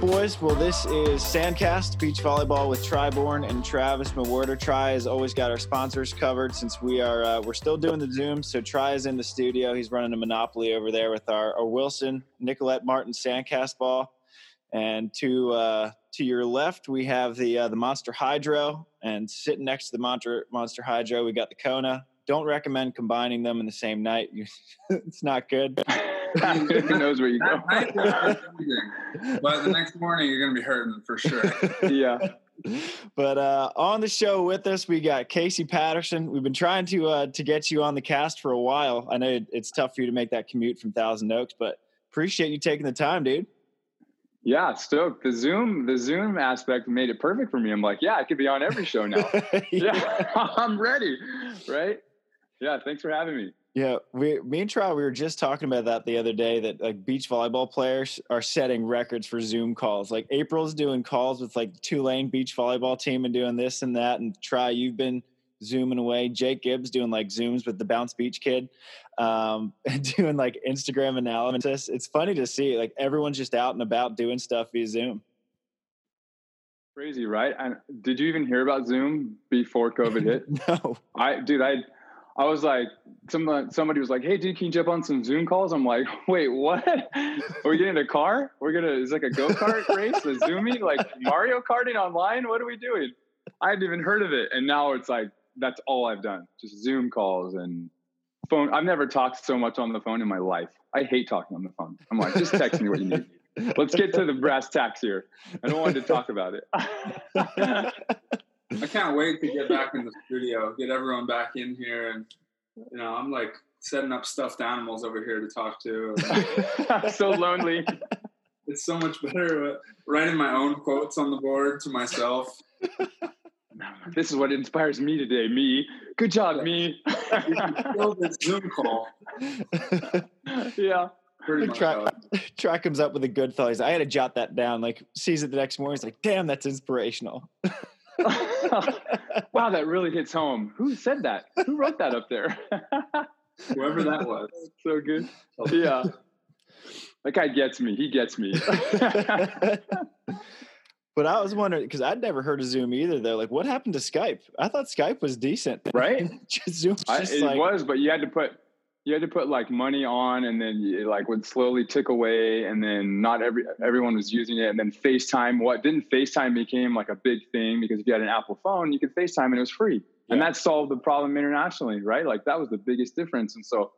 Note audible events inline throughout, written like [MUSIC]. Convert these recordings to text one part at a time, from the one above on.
right, boys. Well, this is Sandcast Beach Volleyball with Tri Bourne and Travis Mewhirter. Tri has always got our sponsors covered since we are uh, we're still doing the Zoom. So Tri is in the studio. He's running a monopoly over there with our, our Wilson Nicolette Martin Sandcast ball. And to uh, to your left, we have the uh, the Monster Hydro, and sitting next to the Monster Monster Hydro, we got the Kona. Don't recommend combining them in the same night. [LAUGHS] it's not good. [LAUGHS] Who knows where you go? but the next morning you're going to be hurting for sure. [LAUGHS] yeah. But uh, on the show with us, we got Casey Patterson. We've been trying to uh, to get you on the cast for a while. I know it's tough for you to make that commute from Thousand Oaks, but appreciate you taking the time, dude. Yeah, stoked. The Zoom, the Zoom aspect made it perfect for me. I'm like, yeah, I could be on every show now. [LAUGHS] [LAUGHS] yeah, I'm ready. Right? Yeah, thanks for having me. Yeah, we, me and Troy, we were just talking about that the other day. That like beach volleyball players are setting records for Zoom calls. Like April's doing calls with like Tulane beach volleyball team and doing this and that. And Tri, you've been zooming away. Jake Gibb's doing like zooms with the Bounce Beach kid, um, [LAUGHS] and doing like Instagram analysis. It's funny to see like everyone's just out and about doing stuff via Zoom. Crazy, right? And did you even hear about Zoom before COVID [LAUGHS] hit? no, I, dude, I, I was like, some uh, somebody was like, "Hey, dude, can you jump on some Zoom calls?" I'm like, [LAUGHS] "Wait, what? [LAUGHS] Are we getting a car? We're gonna is like a go kart [LAUGHS] race, a Zooming, like Mario Karting online? What are we doing?" I hadn't even heard of it, and now it's like that's all I've done, just Zoom calls and phone. I've never talked so much on the phone in my life. I hate talking on the phone. I'm like, just text me what you need. Let's get to the brass tacks here. I don't want to talk about it. I can't wait to get back in the studio, get everyone back in here, and you know, I'm like setting up stuffed animals over here to talk to. [LAUGHS] so lonely. It's so much better uh, writing my own quotes on the board to myself. [LAUGHS] This is what inspires me today. Me, good job, me. this Zoom call. [LAUGHS] yeah. Tri, Tri comes up with a good thought. He's, I had to jot that down. Like sees it the next morning. He's like, "Damn, that's inspirational." [LAUGHS] wow, that really hits home. Who said that? Who wrote that up there? [LAUGHS] Whoever that was. So good. Yeah. That guy gets me. He gets me. [LAUGHS] but I was wondering because I'd never heard of Zoom either. Though, like, what happened to Skype? I thought Skype was decent, right? just Zoom. Just it like, was, but you had to put you had to put like money on and then it like would slowly tick away and then not every everyone was using it and then FaceTime what didn't FaceTime became like a big thing because if you had an Apple phone you could FaceTime and it was free. Yeah. and that solved the problem internationally right? Like that was the biggest difference and so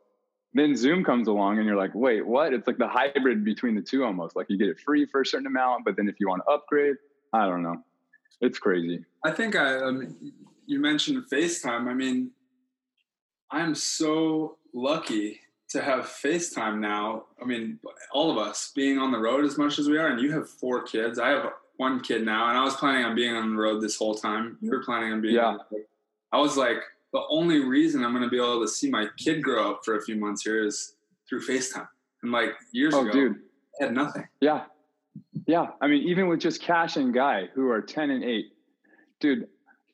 then Zoom comes along and you're like wait what? It's like the hybrid between the two almost. Like you get it free for a certain amount but then if you want to upgrade I don't know. It's crazy. I think I, I mean, you mentioned FaceTime. I mean I'm so lucky to have FaceTime now. I mean, all of us being on the road as much as we are, and you have four kids. I have one kid now, and I was planning on being on the road this whole time. You were planning on being. Yeah. I was like, the only reason I'm going to be able to see my kid grow up for a few months here is through FaceTime. And like years oh, ago, dude. I had nothing. Yeah. Yeah. I mean, even with just Cash and Guy, who are 10 and 8, dude,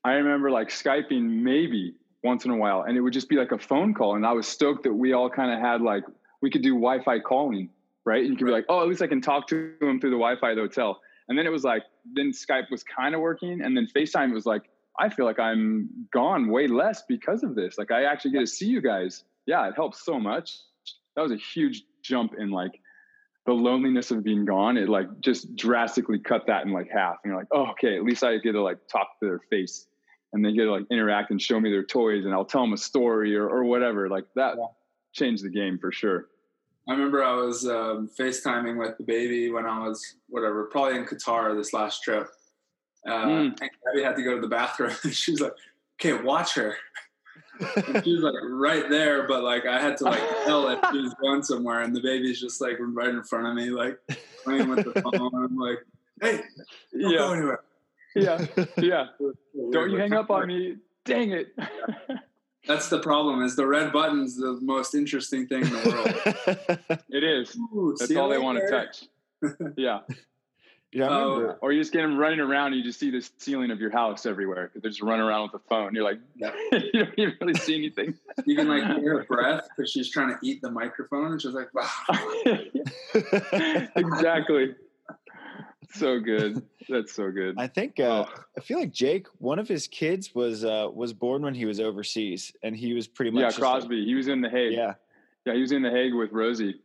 I remember like Skyping maybe once in a while and it would just be like a phone call and i was stoked that we all kind of had like we could do wi-fi calling right? And you could be like oh at least i can talk to him through the wi-fi of the hotel. And then it was like then skype was kind of working and then facetime was like i feel like i'm gone way less because of this. Like i actually get to see you guys. Yeah it helps so much. That was a huge jump in like the loneliness of being gone. It like just drastically cut that in like half and you're like oh okay at least i get to like talk to their face and they get to like interact and show me their toys and I'll tell them a story or, or whatever. Like that yeah. changed the game for sure. I remember I was um, FaceTiming with the baby when I was whatever, probably in Qatar this last trip. Uh, mm. And Gabby had to go to the bathroom. [LAUGHS] she was like, "Okay, watch her." she was like right there, but like I had to like tell if she was going somewhere, and the baby's just like right in front of me, like playing with the phone. I'm like, "Hey, don't yeah. go anywhere." Yeah, yeah. [LAUGHS] Don't you hang up on me? Dang it. [LAUGHS] That's the problem. Is the red button's the most interesting thing in the world. [LAUGHS] it is. Ooh, That's all they want to touch. Yeah. Yeah, uh, or you just get them running around and you just see the ceiling of your house everywhere because they're just running around with the phone. You're like, yeah. you don't even really see anything. You can like hear her breath because she's trying to eat the microphone and she's like, wow. exactly. So good. [LAUGHS] That's so good. I think uh, Oh. I feel like Jake, one of his kids was uh, was born when he was overseas, and he was pretty much yeah, just like- Crosby. He was in the Hague. yeah, Yeah, he was in the Hague with Rosie,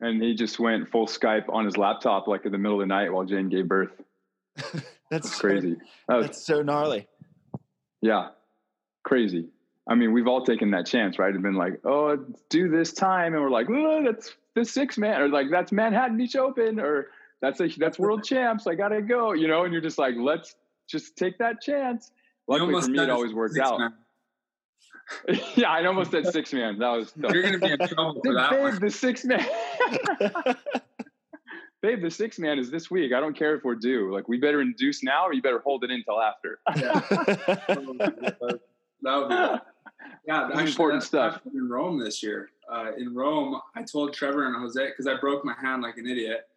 and he just went full Skype on his laptop like in the middle of the night while Jane gave birth. [LAUGHS] that's It's so- crazy. That was, that's so gnarly. yeah, crazy. I mean, we've all taken that chance, right? And been like, oh, do this time, and we're like, oh, that's the six man, or like that's Manhattan Beach Open, or that's a that's World [LAUGHS] Champs. I gotta go, you know. And you're just like, let's just take that chance. You Luckily for me, it always worked out. man. [LAUGHS] yeah, I almost said six man. That was [LAUGHS] You're gonna be in trouble for that babe, one. the six man. babe, the six man is this week. I don't care if we're due. Like, we better induce now, or you better hold it until after. that would be yeah. This is Actually, important that stuff. in Rome this year. Uh, in Rome, I told Trevor and Jose because I broke my hand like an idiot,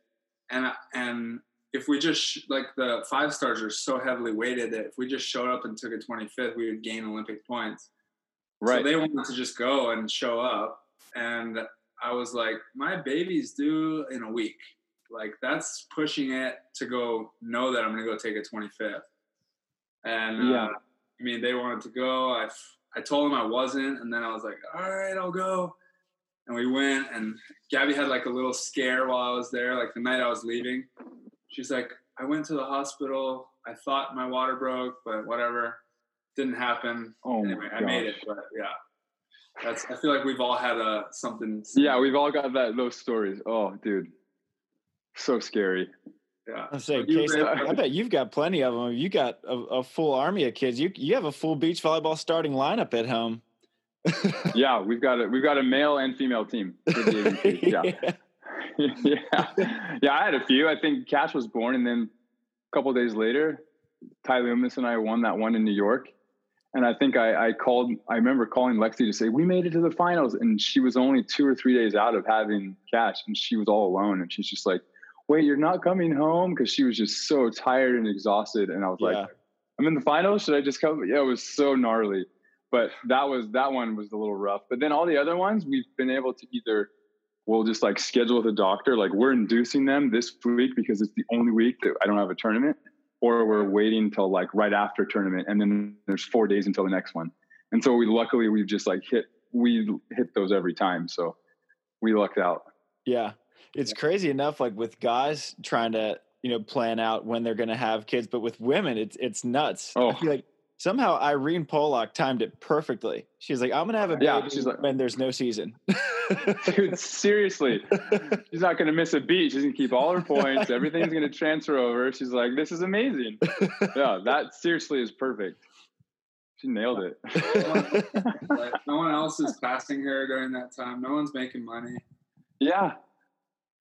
and and if we just sh- like the five stars are so heavily weighted that if we just showed up and took a 25th, we would gain Olympic points. right. So they wanted to just go and show up. And I was like, my baby's due in a week. Like, that's pushing it to go know that I'm going to go take a 25th. And Yeah. uh, I mean, they wanted to go. I I told them I wasn't. And then I was like, all right, I'll go. And we went. And Gabby had like a little scare while I was there, like the night I was leaving. She's like, I went to the hospital. I thought my water broke, but whatever. Didn't happen oh, anyway, I made it, but yeah, that's. I feel like we've all had a something. Yeah, we've all got that those stories. Oh, dude. So scary. yeah. I say, You Casey. I bet you've got plenty of them. You got a, a full army of kids. You you have a full beach volleyball starting lineup at home. [LAUGHS] Yeah, we've got a we've got a male and female team. [LAUGHS] Yeah. [LAUGHS] yeah, yeah. I had a few. I think Cash was born, and then a couple days later, Ty Loomis and I won that one in New York. And I think I, I called. I remember calling Lexi to say we made it to the finals, and she was only two or three days out of having Cash, and she was all alone. And she's just like, "Wait, you're not coming home?" Because she was just so tired and exhausted. And I was Yeah. like, "I'm in the finals. Should I just come?" Yeah, it was so gnarly. But that was that one was a little rough. But then all the other ones, we've been able to either we'll just like schedule with a doctor, like we're inducing them this week because it's the only week that I don't have a tournament, or we're waiting until like right after tournament, and then there's four days until the next one. And so we luckily we've just like hit we hit those every time, so we lucked out. Yeah. It's crazy enough, like with guys trying to, you know, plan out when they're gonna have kids, but with women, it's it's nuts. I Oh. feel like somehow Irene Pollock timed it perfectly. She's like, I'm gonna have a baby Yeah, she's like- when there's no season. Dude, seriously, [LAUGHS] she's not gonna miss a beat. She's gonna keep all her points. [LAUGHS] Everything's gonna transfer over. She's like, this is amazing. Yeah, that seriously is perfect. She nailed it. [LAUGHS] No one else is passing her during that time. No one's making money. Yeah.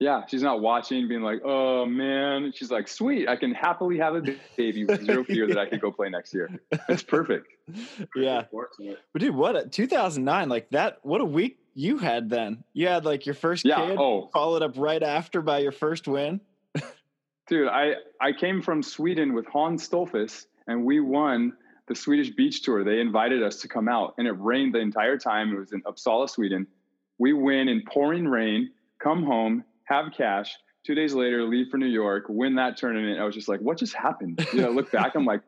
Yeah. She's not watching, being like, oh man. She's like, sweet, I can happily have a baby with zero fear that I could go play next year. It's perfect. [LAUGHS] yeah. But dude, what a 2009, like that, what a week you had then. You had like your first Yeah. kid, Oh, followed up right after by your first win. [LAUGHS] dude, I, I came from Sweden with Hans Stolfus and we won the Swedish beach tour. They invited us to come out and it rained the entire time. It was in Uppsala, Sweden. We win in pouring rain, come home, have cash. Two days later, leave for New York, win that tournament. I was just like, what just happened? You know, look back, I'm like,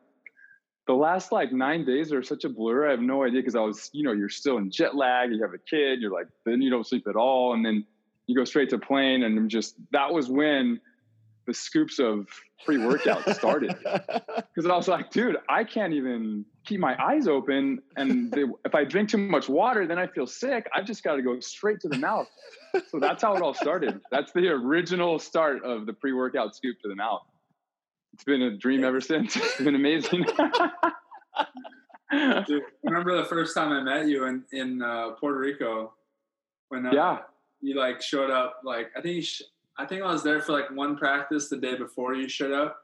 the last like nine days are such a blur. I have no idea because I was, you know, you're still in jet lag. You have a kid. You're like, then you don't sleep at all, and then you go straight to plane. And I'm just that was when the scoops of pre-workout started [LAUGHS] because I was like, dude, I can't even keep my eyes open, and they, if I drink too much water, then I feel sick. I've just got to go straight to the mouth. So that's how it all started. That's the original start of the pre-workout scoop to the mouth. It's been a dream ever since. It's been amazing. [LAUGHS] Dude, remember the first time I met you in in uh, Puerto Rico when uh, yeah. you like showed up like I think you sh- I think I was there for like one practice the day before you showed up.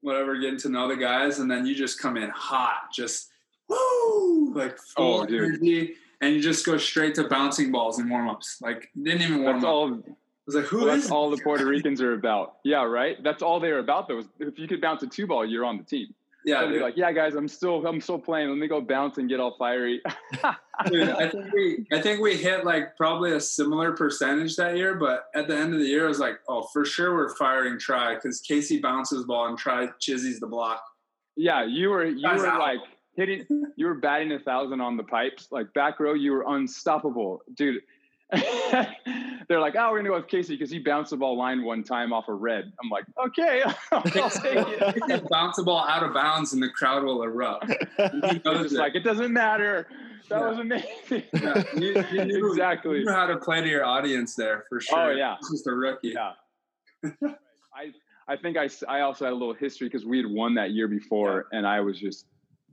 Whatever, getting to know the guys, and then you just come in hot, just woo, like full Oh, dude. energy, and you just go straight to bouncing balls and warm ups. Like didn't even warm That's up. all. I was like, who Well, is that's all the Puerto Ricans are about. Yeah, right. That's all they're about. Though. If you could bounce a two ball, you're on the team. Yeah, be like, yeah, guys, I'm still I'm still playing. Let me go bounce and get all fiery. [LAUGHS] dude, I think we I think we hit like probably a similar percentage that year, but at the end of the year, it was like, oh, for sure we're firing Tri because Casey bounces ball and Tri chizzies the block. Yeah, you were you were out. like hitting you were batting a thousand on the pipes. Like back row, you were unstoppable. Dude, [LAUGHS] they're like, oh, we're gonna go with Casey because he bounced the ball line one time off a red. I'm like, okay, [LAUGHS] I'll take [LAUGHS] it. bounce the ball out of bounds and the crowd will erupt. It's like it doesn't matter. That yeah. was amazing. Yeah. You, you knew, exactly. You knew how to play to your audience there for oh, sure. Oh yeah, just a rookie. Yeah. I I think I I also had a little history because we had won that year before, yeah. and I was just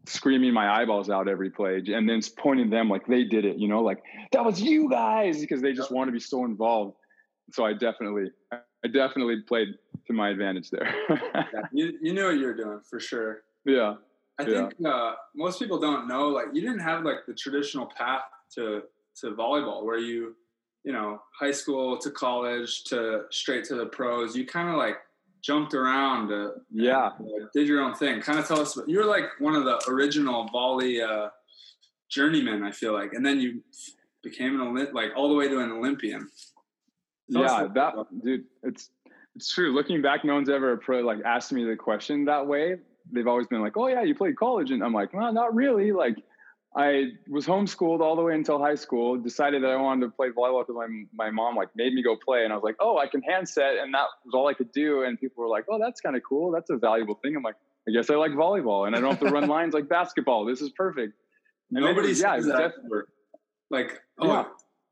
screaming my eyeballs out every play and then pointing them like they did it, you know, like that was you guys because they just want to be so involved. So I definitely, I definitely played to my advantage there. yeah, [LAUGHS] you, you knew what you were doing for sure. Yeah. I yeah. think uh, most people don't know, like you didn't have like the traditional path to, to volleyball where you, you know, high school to college to straight to the pros, you kind of like jumped around. Uh, yeah, uh, did your own thing. Kind of tell us. You're like one of the original volley uh, journeymen. I feel like, and then you became an Olymp- like all the way to an Olympian. Tell yeah, that dude. It's it's true. Looking back, no one's ever pro, like asked me the question that way. They've always been like, "Oh yeah, you played college," and I'm like, "Well, not really." Like I was homeschooled all the way until high school. Decided that I wanted to play volleyball because my my mom like made me go play, and I was like, oh, I can hand set, and that was all I could do. And people were like, oh, that's kind of cool. That's a valuable thing. I'm like, I guess I like volleyball, and I don't have to run [LAUGHS] lines like basketball. This is perfect. And Nobody's yeah, that like oh. Yeah.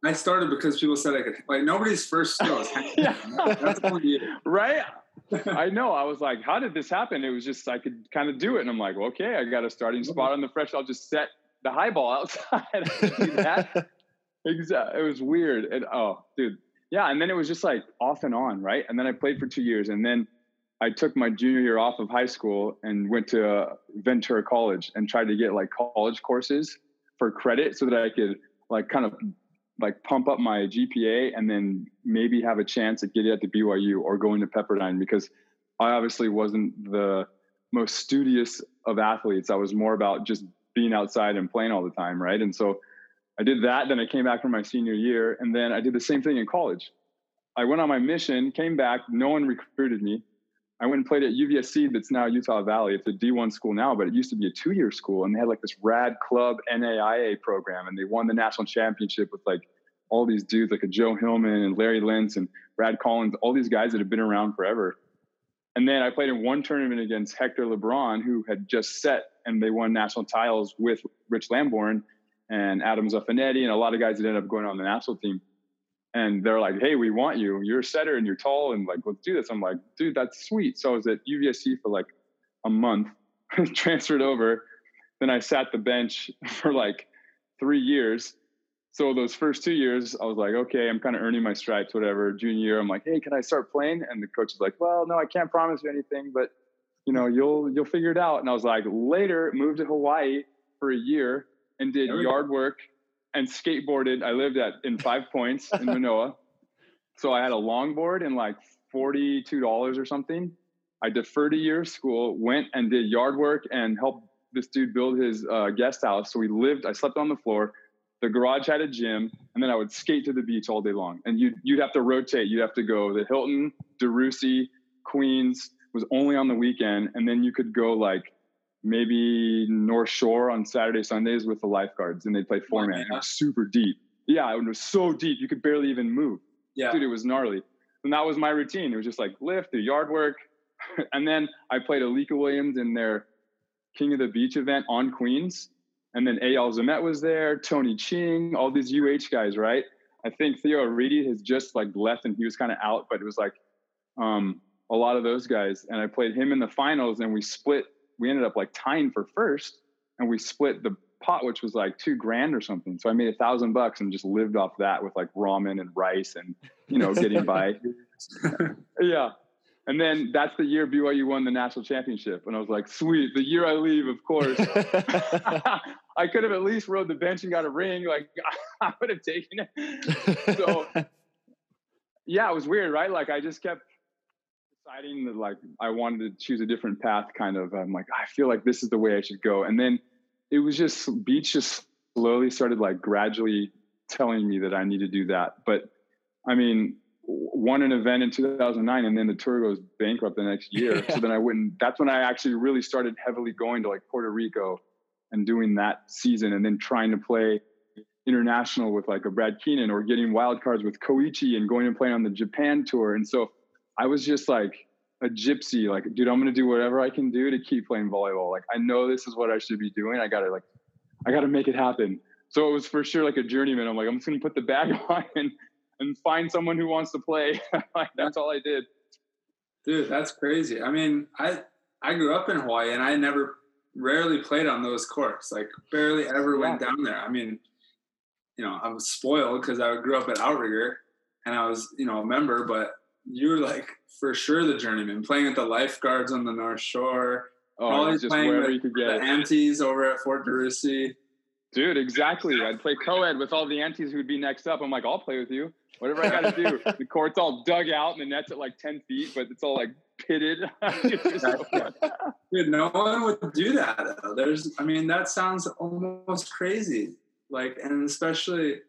I started because people said I could. Like nobody's first skill. [LAUGHS] Right. [LAUGHS] I know. I was like, how did this happen? It was just I could kind of do it, and I'm like, okay, I got a starting spot on the fresh. I'll just set the high ball outside. [LAUGHS] that. [LAUGHS] exactly. It was weird. And oh, dude. Yeah. And then it was just like off and on, right? And then I played for two years. And then I took my junior year off of high school and went to uh, Ventura College and tried to get like college courses for credit so that I could like kind of like pump up my GPA and then maybe have a chance at getting at the BYU or going to Pepperdine because I obviously wasn't the most studious of athletes. I was more about just being outside and playing all the time, right? And so I did that. Then I came back for my senior year, and then I did the same thing in college. I went on my mission, came back. No one recruited me. I went and played at UVSC, that's now Utah Valley. It's a D1 school now, but it used to be a two-year school, and they had like this rad club NAIA program, and they won the national championship with like all these dudes, like a Joe Hillman and Larry Lentz and Brad Collins, all these guys that have been around forever. And then I played in one tournament against Hector LeBron, who had just set and they won national titles with Rich Lambourne and Adam Zaffanetti and a lot of guys that ended up going on the national team. And they're like, hey, we want you. You're a setter and you're tall and like, let's do this. I'm like, dude, that's sweet. So I was at UVSC for like a month, [LAUGHS] transferred over. Then I sat the bench [LAUGHS] for like three years so those first two years, I was like, okay, I'm kind of earning my stripes, whatever. Junior year, I'm like, hey, can I start playing? And the coach is like, well, no, I can't promise you anything, but you know, you'll you'll figure it out. And I was like, later, moved to Hawaii for a year and did yard work and skateboarded. I lived at in Five [LAUGHS] Points in Manoa, so I had a longboard and like forty two dollars or something. I deferred a year of school, went and did yard work and helped this dude build his uh, guest house. So we lived. I slept on the floor the garage had a gym, and then I would skate to the beach all day long. And you'd you'd have to rotate. You'd have to go the Hilton, DeRussy, Queens was only on the weekend, and then you could go like maybe North Shore on Saturday, Sundays with the lifeguards, and they'd play four man. It was super deep. Yeah, it was so deep you could barely even move. Yeah, dude, it was gnarly. And that was my routine. It was just like lift, do yard work, [LAUGHS] and then I played Alika Williams in their King of the Beach event on Queens and then Eyal Zimet was there, Tony Ching, all these UH guys, right? I think Theo Reedy has just like left and he was kind of out, but it was like um, a lot of those guys. And I played him in the finals and we split, we ended up like tying for first and we split the pot, which was like two grand or something. So I made a thousand bucks and just lived off that with like ramen and rice and, you know, getting by. [LAUGHS] yeah. And then that's the year BYU won the national championship. And I was like, sweet, the year I leave, of course. [LAUGHS] I could have at least rode the bench and got a ring. Like [LAUGHS] I would have taken it. So yeah, it was weird, right? Like I just kept deciding that like I wanted to choose a different path, kind of. I'm like, I feel like this is the way I should go. And then it was just beach just slowly started like gradually telling me that I need to do that. But I mean, won an event in 2009 and then the tour goes bankrupt the next year. Yeah. So then I wouldn't, that's when I actually really started heavily going to like Puerto Rico and doing that season and then trying to play international with like a Brad Keenan or getting wild cards with Koichi and going and playing on the Japan tour. And so I was just like a gypsy, like, dude, I'm going to do whatever I can do to keep playing volleyball. Like, I know this is what I should be doing. I got to like, I got to make it happen. So it was for sure like a journeyman. I'm like, I'm just going to put the bag [LAUGHS] on and, and find someone who wants to play. [LAUGHS] like, that's all I did. Dude, that's crazy. I mean, I, I grew up in Hawaii and I never rarely played on those courts. Like barely ever yeah. went down there. I mean, you know, I was spoiled because I grew up at Outrigger and I was, you know, a member, but you were like for sure the journeyman, playing at the lifeguards on the North Shore. Oh, always playing with you could get the aunties over at Fort DeRussy. Dude, exactly. I'd play co-ed with all the aunties who'd be next up. I'm like, I'll play with you. Whatever I got to do. [LAUGHS] the court's all dug out and the net's at like 10 feet, but it's all like pitted. [LAUGHS] Dude, no one would do that. Though. There's, I mean, that sounds almost crazy. Like, and especially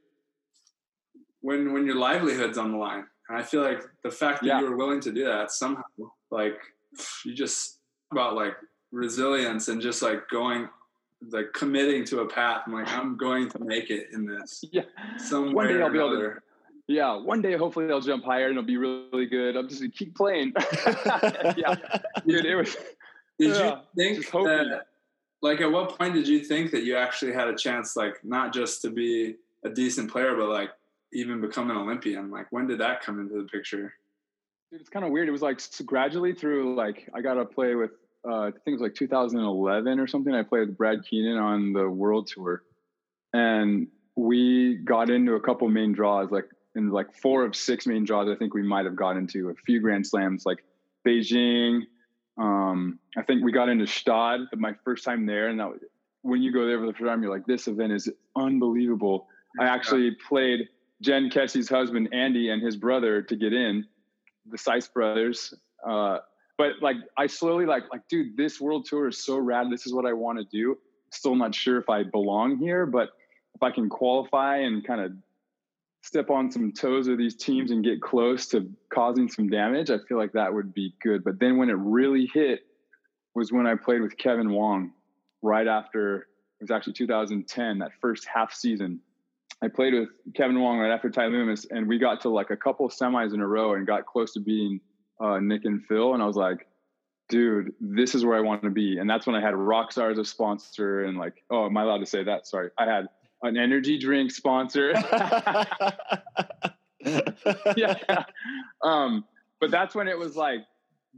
when when your livelihood's on the line. And I feel like the fact that yeah. you were willing to do that somehow, like, you just about like resilience and just like going like committing to a path. I'm like, I'm going to make it in this. [LAUGHS] Yeah. Somewhere one day I'll be able to. Yeah, one day hopefully they'll jump higher and it'll be really good. I'm just gonna keep playing. [LAUGHS] yeah, dude, it was. [LAUGHS] Did yeah, you think that? Like, at what point did you think that you actually had a chance, like, not just to be a decent player, but like even become an Olympian? Like, when did that come into the picture? Dude, it's kind of weird. It was like gradually through, like, I got to play with uh, I think it was like 2011 or something. I played with Brad Keenan on the World Tour, and we got into a couple main draws, like in like four of six main draws. I think we might have got into a few Grand Slams, like Beijing. Um, I think we got into Stade my first time there, and that was, when you go there for the first time, you're like, this event is unbelievable. I actually played Jen Kessy's husband Andy and his brother to get in, the Seiss brothers. Uh, but like I slowly like like dude, this world tour is so rad. This is what I want to do. Still not sure if I belong here, but if I can qualify and kind of step on some toes of these teams and get close to causing some damage, I feel like that would be good. But then when it really hit was when I played with Kevin Wong right after it was actually 2010, that first half season. I played with Kevin Wong right after Ty Loomis, and we got to like a couple semis in a row and got close to being uh, Nick and Phil, and I was like, dude, this is where I want to be. And that's when I had Rockstar as a sponsor, and like, oh, am I allowed to say that? Sorry, I had an energy drink sponsor. [LAUGHS] [LAUGHS] yeah. Um, but that's when it was like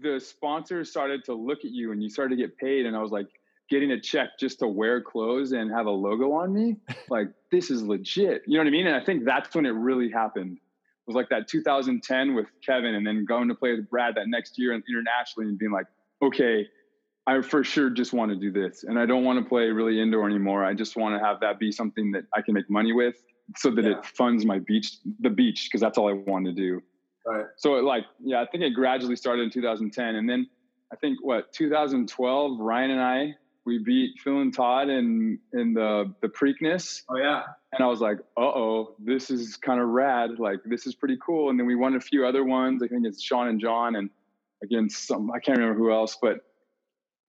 the sponsors started to look at you and you started to get paid. And I was like, getting a check just to wear clothes and have a logo on me. Like, this is legit. You know what I mean? And I think that's when it really happened was like that 2010 with Kevin, and then going to play with Brad that next year internationally, and being like, okay, I for sure just want to do this, and I don't want to play really indoor anymore. I just want to have that be something that I can make money with, so that yeah. it funds my beach, the beach, because that's all I want to do. Right. So it like, yeah, I think it gradually started in 2010, and then I think what 2012, Ryan and I we beat Phil and Todd in in the the Preakness. Oh yeah. And I was like, uh oh, this is kind of rad. Like this is pretty cool. And then we won a few other ones. I think it's Sean and John and against some I can't remember who else, but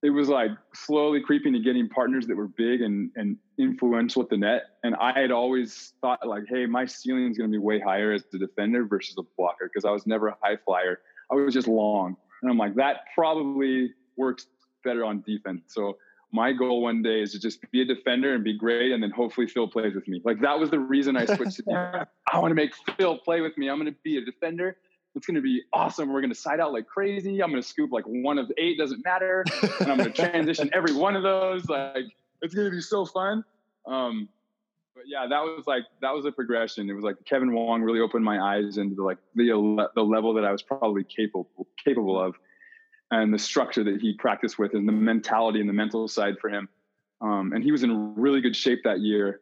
it was like slowly creeping to getting partners that were big and and influential at the net. And I had always thought like, hey, my ceiling is going to be way higher as a defender versus a blocker because I was never a high flyer. I was just long, and I'm like that probably works better on defense. So my goal one day is to just be a defender and be great, and then hopefully Phil plays with me. Like that was the reason I switched to. [LAUGHS] I want to make Phil play with me. I'm going to be a defender. It's going to be awesome. We're going to side out like crazy. I'm going to scoop like one of eight, doesn't matter, and I'm going [LAUGHS] to transition every one of those. Like it's going to be so fun. Um, but yeah, that was like that was a progression. It was like Kevin Wong really opened my eyes into the, like the the level that I was probably capable capable of and the structure that he practiced with and the mentality and the mental side for him. Um, and he was in really good shape that year.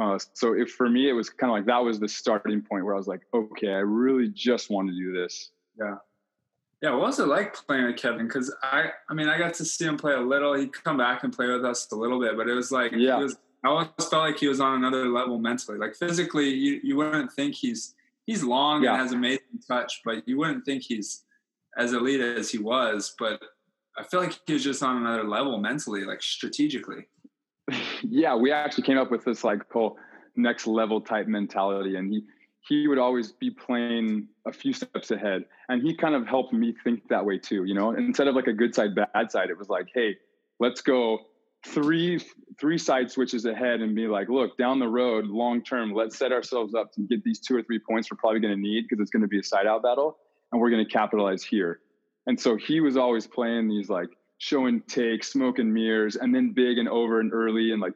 Uh, so if for me, it was kind of like that was the starting point where I was like, okay, I really just want to do this. Yeah. Yeah, what was it like playing with Kevin? Because I, I mean, I got to see him play a little. He'd come back and play with us a little bit, but it was like, Yeah. was, I always felt like he was on another level mentally. Like physically, you, you wouldn't think he's he's long Yeah. and has amazing touch, but you wouldn't think he's as elite as he was. But I feel like he was just on another level mentally, like strategically. [LAUGHS] yeah, we actually came up with this like whole next level type mentality, and he he would always be playing a few steps ahead, and he kind of helped me think that way too. You know, instead of like a good side, bad side, it was like, hey, let's go three three side switches ahead and be like, look, down the road, long term, let's set ourselves up to get these two or three points we're probably going to need because it's going to be a side out battle, and we're going to capitalize here. And so he was always playing these like show and take, smoke and mirrors, and then big and over and early. And like,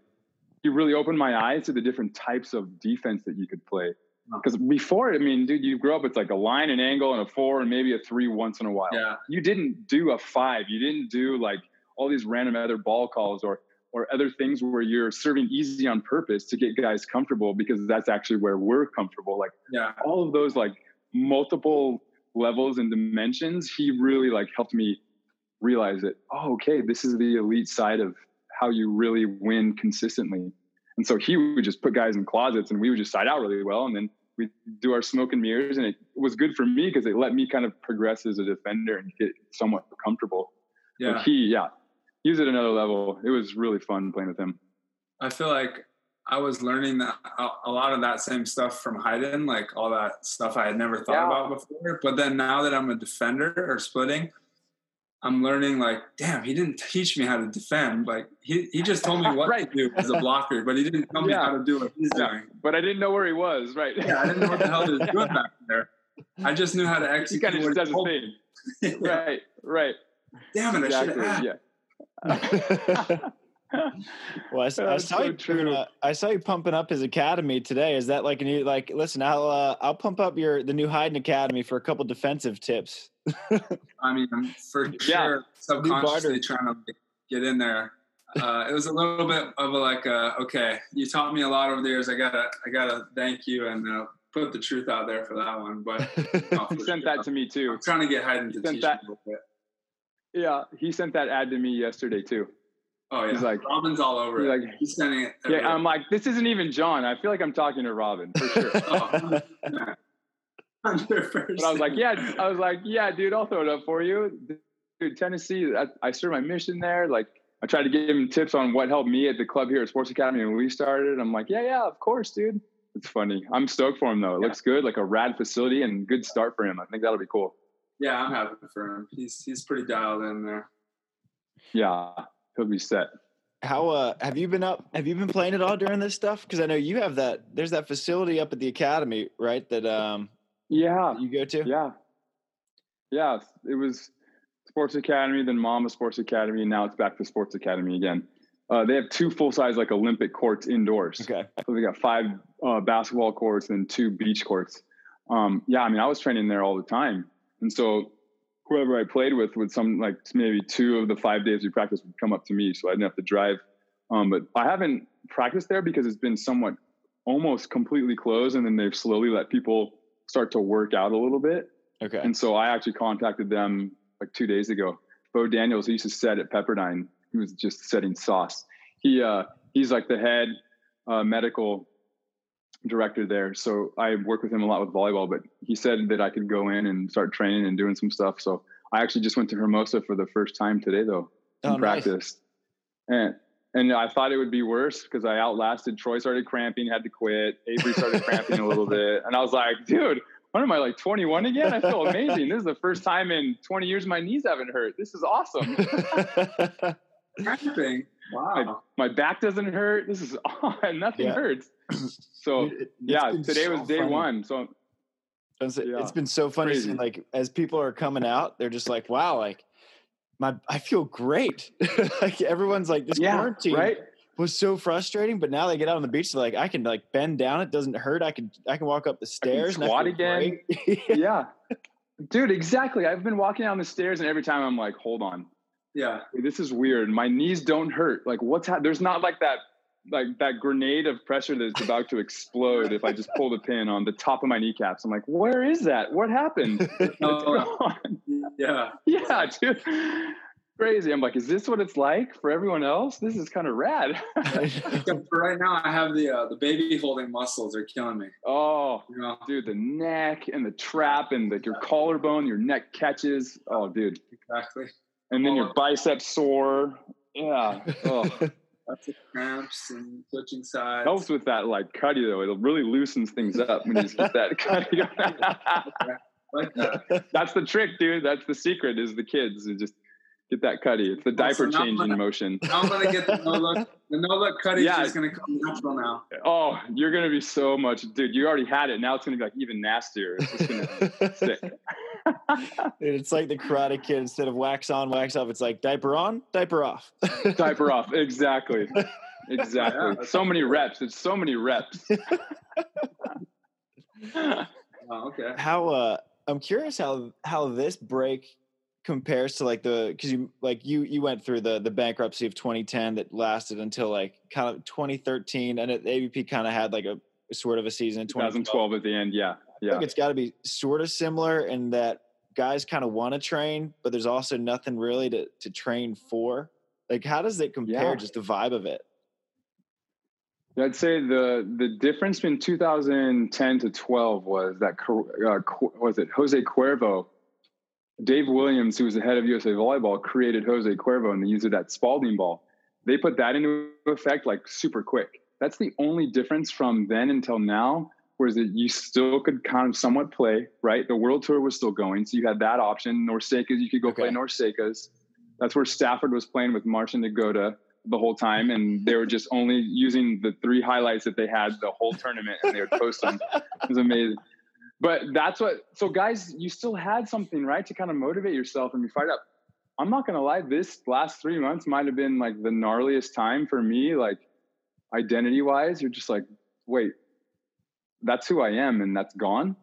he really opened my eyes to the different types of defense that you could play. Because before, I mean, dude, you grow up, it's like a line, and angle, and a four, and maybe a three once in a while. Yeah, You didn't do a five. You didn't do like all these random other ball calls or or other things where you're serving easy on purpose to get guys comfortable because that's actually where we're comfortable. Like yeah, all of those like multiple levels and dimensions, he really like helped me realize that, oh, okay, this is the elite side of how you really win consistently. And so he would just put guys in closets and we would just side out really well. And then we do our smoke and mirrors. And it was good for me because it let me kind of progress as a defender and get somewhat comfortable. But yeah. he, yeah, he was at another level. It was really fun playing with him. I feel like I was learning that a, lot of that same stuff from Hyden, like all that stuff I had never thought Yeah. about before. But then now that I'm a defender or splitting, I'm learning like, damn, he didn't teach me how to defend. Like he, he just told me [LAUGHS] what Right. to do as a blocker, but he didn't tell me Yeah. how to do what he's doing. But I didn't know where he was, right? Yeah, I didn't know what the hell he was doing back there. I just knew how to he execute. kind of just does he his thing. [LAUGHS] Right, right. Damn it, I should have. Yeah. [LAUGHS] [LAUGHS] well, I, s- I That's saw so you. true. uh, I saw you pumping up his academy today. Is that like a new? Like, listen, I'll uh, I'll pump up your the new Hyden Academy for a couple defensive tips. [LAUGHS] I mean, I'm for Yeah. sure subconsciously barter. trying to get in there. Uh, it was a little bit of a like, uh, okay, you taught me a lot over the years. I gotta, I gotta thank you and uh, put the truth out there for that one. But [LAUGHS] no, he sent sure. that to me too. I'm trying to get Hyden to teach that- me a little bit. Yeah, he sent that ad to me yesterday too. Oh yeah, He's like- Robin's all over He's it. like, He's sending it. yeah. I'm like, this isn't even John. I feel like I'm talking to Robin for sure. [LAUGHS] Oh, [LAUGHS] 100%. But I was like, yeah, [LAUGHS] I was like, yeah, dude, I'll throw it up for you. Dude, Tennessee, I, I served my mission there. Like, I tried to give him tips on what helped me at the club here at Sports Academy when we started. I'm like, yeah, yeah, of course, dude. It's funny. I'm stoked for him though. It Yeah. looks good, like a rad facility and good start for him. I think that'll be cool. yeah, I'm happy for him. He's he's pretty dialed in there. Yeah, he'll be set. How uh have you been up? Have you been playing at all during this stuff? Because I know you have that. There's that facility up at the academy, right? That um Yeah, you go to. yeah, yeah. It was Sports Academy, then Mama Sports Academy, and now it's back to Sports Academy again. Uh, they have two full size like Olympic courts indoors. Okay. So they got five uh, basketball courts and two beach courts. Um, yeah, I mean, I was training there all the time, and so whoever I played with would some like maybe two of the five days we practiced would come up to me, so I didn't have to drive. Um, but I haven't practiced there because it's been somewhat almost completely closed, and then they've slowly let people start to work out a little bit. Okay. And so I actually contacted them like two days ago. Bo Daniels, he used to set at Pepperdine. He was just setting sauce. He uh, he's like the head uh, medical director there. So I work with him a lot with volleyball. But he said that I could go in and start training and doing some stuff. So I actually just went to Hermosa for the first time today, though, and Oh, nice. practiced. And and I thought it would be worse because I outlasted. Troy started cramping, had to quit. Avery started cramping a little bit, and I was like, dude, what am I like 21 again? I feel amazing. This is the first time in 20 years my knees haven't hurt. This is awesome. [LAUGHS] Cramping. Wow. my back doesn't hurt. This is [LAUGHS] nothing Yeah. hurts. [CLEARS THROAT] So It- yeah, today so was day funny. one. So It's, Yeah. it's been so funny seeing like as people are coming out, they're just like, wow, like my I feel great. [LAUGHS] like everyone's like this yeah, quarantine right. was so frustrating, but now they get out on the beach, they're like, I can like bend down, it doesn't hurt. I can I can walk up the stairs. I squat feel again. [LAUGHS] yeah, dude, exactly. I've been walking down the stairs, and every time I'm like, hold on, Yeah. this is weird. My knees don't hurt. Like, what's ha- there's not like that like that grenade of pressure that's about to explode if I just pull the pin on the top of my kneecaps. I'm like, where is that? What happened? [LAUGHS] Oh, yeah. [LAUGHS] yeah, dude. Crazy. I'm like, is this what it's like for everyone else? This is kind of rad. [LAUGHS] For right now, I have the uh, the baby holding muscles are killing me. oh, know? dude, the neck and the trap and like your collarbone, your neck catches. Oh, dude. Exactly. And then Oh. your biceps sore. Yeah. [LAUGHS] Oh. Lots of cramps and twitching sides. helps with that like cutty though. It really loosens things up when you just get that [LAUGHS] cutty. [LAUGHS] That's the trick, dude. That's the secret is the kids. You just get that cutty. It's the Well, so diaper changing gonna- motion. Now I'm gonna get the no look. The no look cutty Yeah. is gonna come natural now. Oh, you're gonna be so much, dude. You already had it. Now it's gonna be like even nastier. It's just gonna be sick. Dude, [LAUGHS] it's like the Karate Kid. Instead of wax on, wax off, it's like diaper on, diaper off. [LAUGHS] Diaper off. Exactly. [LAUGHS] Exactly. So many reps. It's so many reps. Oh, okay. how uh i'm curious how how this break compares to like the because you like you you went through the the bankruptcy of 2010 that lasted until like kind of 2013 and it, AVP kind of had like a sort of a season in 2012 2012 at the end. Yeah. I Yeah. think it's got to be sort of similar in that guys kind of want to train but there's also nothing really to to train for like how does it compare Yeah. just the vibe of it I'd say the the difference between 2010 to 12 was that uh, was it Jose Cuervo, Dave Williams, who was the head of USA Volleyball, created Jose Cuervo and they used it at Spalding ball. They put that into effect like super quick. That's the only difference from then until now. Whereas that you still could kind of somewhat play, right? The World Tour was still going, so you had that option. NORCECA's, you could go play Okay. NORCECA's. That's where Stafford was playing with Martin Degoda the whole time, and they were just only using the three highlights that they had the whole tournament, and they would post them. It was amazing. But that's what. So, guys, you still had something, right, to kind of motivate yourself and be fired up. I'm not gonna lie. This last three months might have been like the gnarliest time for me, like identity wise. You're just like, wait, that's who I am, and that's gone.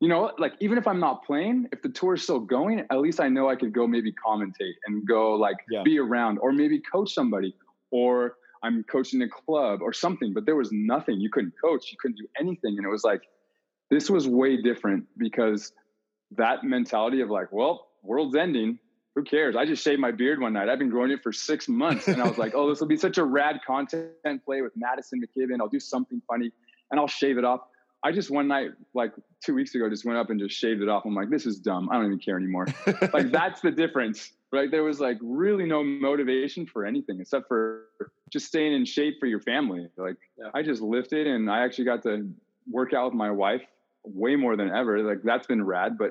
You know, like even if I'm not playing, if the tour is still going, at least I know I could go maybe commentate and go like Yeah. be around, or maybe coach somebody, or I'm coaching a club or something. But there was nothing. You couldn't coach. You couldn't do anything, and it was like this was way different because that mentality of like, well, world's ending. Who cares? I just shaved my beard one night. I've been growing it for six months, and I was like, oh, this will be such a rad content play with Madison McKibben. I'll do something funny, and I'll shave it off. I just one night, like two weeks ago, just went up and just shaved it off. I'm like, this is dumb. I don't even care anymore. [LAUGHS] like that's the difference, right? There was like really no motivation for anything except for just staying in shape for your family. Like Yeah. I just lifted and I actually got to work out with my wife way more than ever. Like that's been rad. But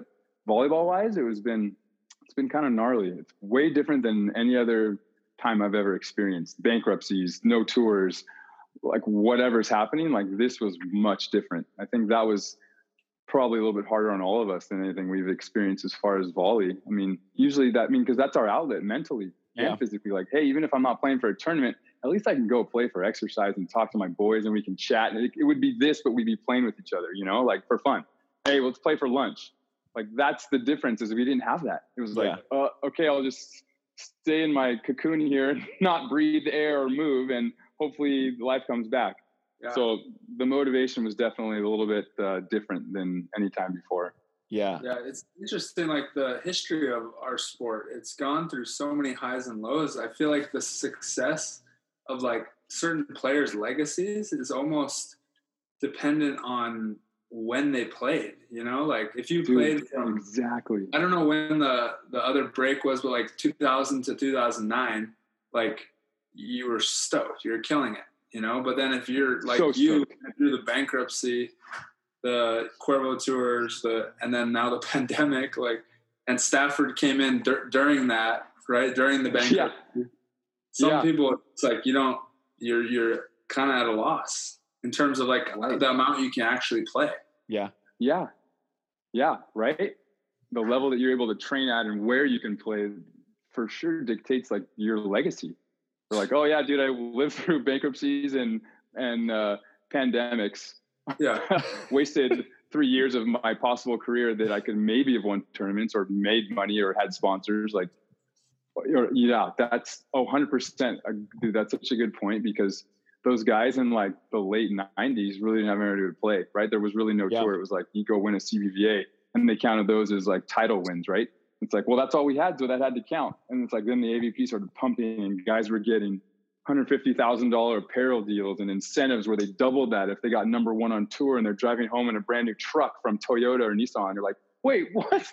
volleyball wise, it was been it's been kind of gnarly. It's way different than any other time I've ever experienced. Bankruptcies, no tours, like whatever's happening. Like this was much different. I think that was probably a little bit harder on all of us than anything we've experienced as far as volley. I mean, usually that I mean because that's our outlet mentally Yeah. and physically. Like, hey, even if I'm not playing for a tournament, at least I can go play for exercise and talk to my boys and we can chat. And it, it would be this, but we'd be playing with each other, you know, like for fun. Hey, let's play for lunch. Like that's the difference is we didn't have that. It was like, uh, okay, I'll just stay in my cocoon here, and [LAUGHS] not breathe air or move, and hopefully life comes back. Yeah. So the motivation was definitely a little bit uh, different than any time before. yeah Yeah, it's interesting. Like the history of our sport, it's gone through so many highs and lows. I feel like the success of like certain players' legacies is almost dependent on when they played. You know, like if you Dude, played from exactly. I don't know when the the other break was, but like 2000 to 2009, like you were stoked, You're killing it, you know. But then if you're like So you through the bankruptcy, the Cuervo tours, the and then now the [LAUGHS] pandemic, like, and Stafford came in dur- during that, right during the bankruptcy. Some Yeah. people, it's like you don't, you're you're kind of at a loss in terms of like Right. the amount you can actually play. yeah Yeah. Yeah, right? The level that you're able to train at and where you can play for sure dictates like your legacy. They're like, oh yeah, dude, I lived [LAUGHS] through bankruptcies and and uh, pandemics. Yeah. [LAUGHS] Wasted three years of my possible career that I could maybe have won tournaments or made money or had sponsors. Like, or, yeah, that's oh, 100%. Uh, Dude, that's such a good point because those guys in like the late '90s really didn't have anywhere to play, right? There was really no Yeah. tour. It was like you go win a CBVA, and they counted those as like title wins, right? It's like, well, that's all we had, so that had to count. And it's like then the AVP started pumping, and guys were getting hundred fifty thousand dollar apparel deals and incentives where they doubled that if they got number one on tour and they're driving home in a brand new truck from Toyota or Nissan. You're like, wait, [LAUGHS] what?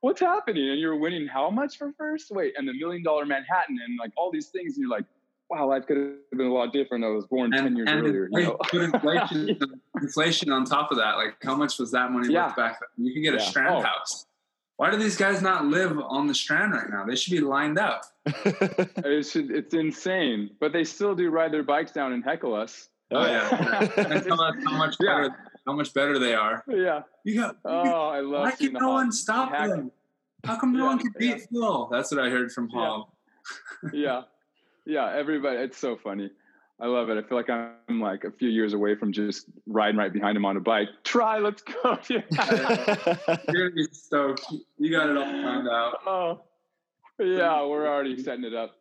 What's happening? And you're winning how much for first? Wait, and the million dollar Manhattan and like all these things. And you're like, wow, life could have been a lot different. I was born ten years earlier. You know? inflation, [LAUGHS] inflation on top of that. Like, how much was that money Yeah. worth back then? You could get a Yeah. strand Oh. house. Why do these guys not live on the strand right now? They should be lined up. [LAUGHS] It's it's insane, but they still do ride their bikes down and heckle us. Oh, yeah. Oh. And tell us how much Yeah. better, how much better they are. yeah. You got. Oh, I love. why can seeing the no one stop hack- them? How come no Yeah, one can yeah. beat Phil? That's what I heard from Yeah. Hall. [LAUGHS] yeah yeah everybody it's so funny i love it i feel like i'm like a few years away from just riding right behind him on a bike Tri let's go [LAUGHS] yeah. [LAUGHS] You're gonna be stoked. You got it all planned out. oh yeah we're already setting it up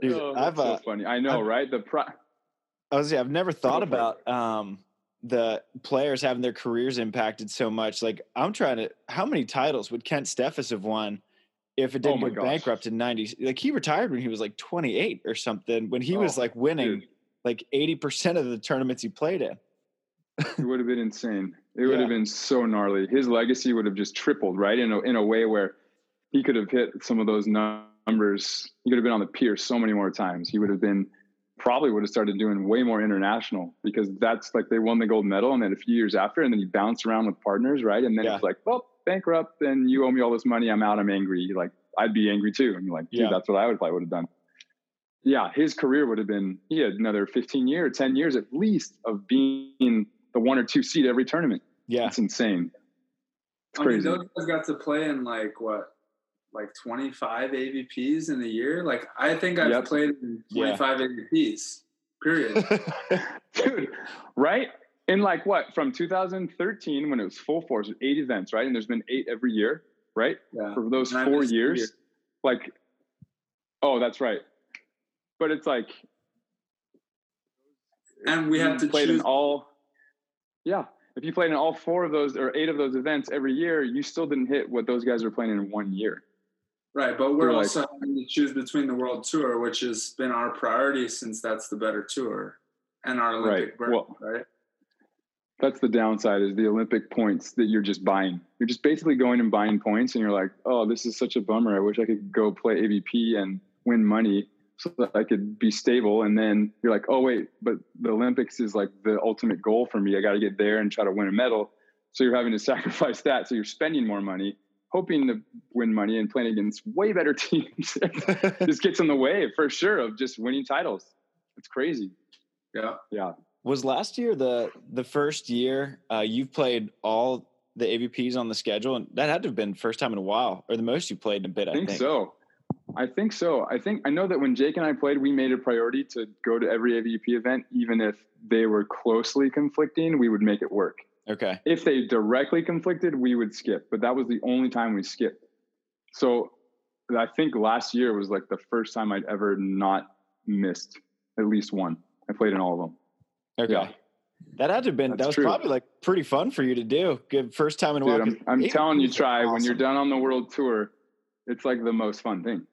Dude, oh, I've, so uh, funny i know I've- right the pro. I was I've never thought Go for it. about um, the players having their careers impacted so much. Like I'm trying to, how many titles would Kent Steffes have won if it Oh didn't my go gosh. bankrupt in '90s? Like he retired when he was like 28 or something. When he was Oh, like winning dude. Like 80 percent of the tournaments he played in. it would have been insane. It would have been so gnarly. His legacy would have just tripled right? In a, in a way where he could have hit some of those numbers. He could have been on the pier so many more times. He would have been probably would have started doing way more international because that's like they won the gold medal and then a few years after and then he bounced around with partners right? And then Yeah. it's like well bankrupt and you owe me all this money. I'm out. I'm angry. Like i'd be angry too. And you're like dude Yeah. that's what i would probably would have done yeah his career would have been he had another 15 years 10 years at least of being the one or two seed every tournament Yeah, it's insane it's I mean, those guys got to play in like what, like 25 AVPs in a year. Like I think I've Yep. played in Yeah. 25 AVPs. Period. [LAUGHS] dude right in like what from 2013 when it was full force eight events right and there's been eight every year right Yeah. for those And four years years. like oh that's right but it's like And we have to played in all yeah if you played in all four of those or eight of those events every year you still didn't hit what those guys are playing in one year. Right, but we're like- also having to choose between the World Tour, which has been our priority since that's the better tour, and our Olympic Right, berth, well- right? that's the downside is the olympic points that you're just buying. You're just basically going and buying points and you're like oh this is such a bummer. I wish i could go play avp and win money so that i could be stable and then you're like oh wait but the olympics is like the ultimate goal for me i got to get there and try to win a medal so you're having to [LAUGHS] sacrifice that so you're spending more money hoping to win money and playing against way better [LAUGHS] teams [LAUGHS] this gets in the way for sure of just winning titles it's crazy Yeah. yeah was last year the the first year uh, you've played all the AVPs on the schedule, and that had to have been first time in a while, or the most you played in a bit. I I think, think. so. I think so. I think I know that when Jake and I played, we made a priority to go to every AVP event, even if they were closely conflicting. We would make it work. Okay. If they directly conflicted, we would skip. But that was the only time we skipped. So I think last year was like the first time I'd ever not missed at least one. I played in all of them. Okay. Yeah. That had to have been that was true. probably like pretty fun for you to do. Good first time in a Dude, while. I'm, I'm telling you, Tri when you're done on the world tour. It's like the most fun thing.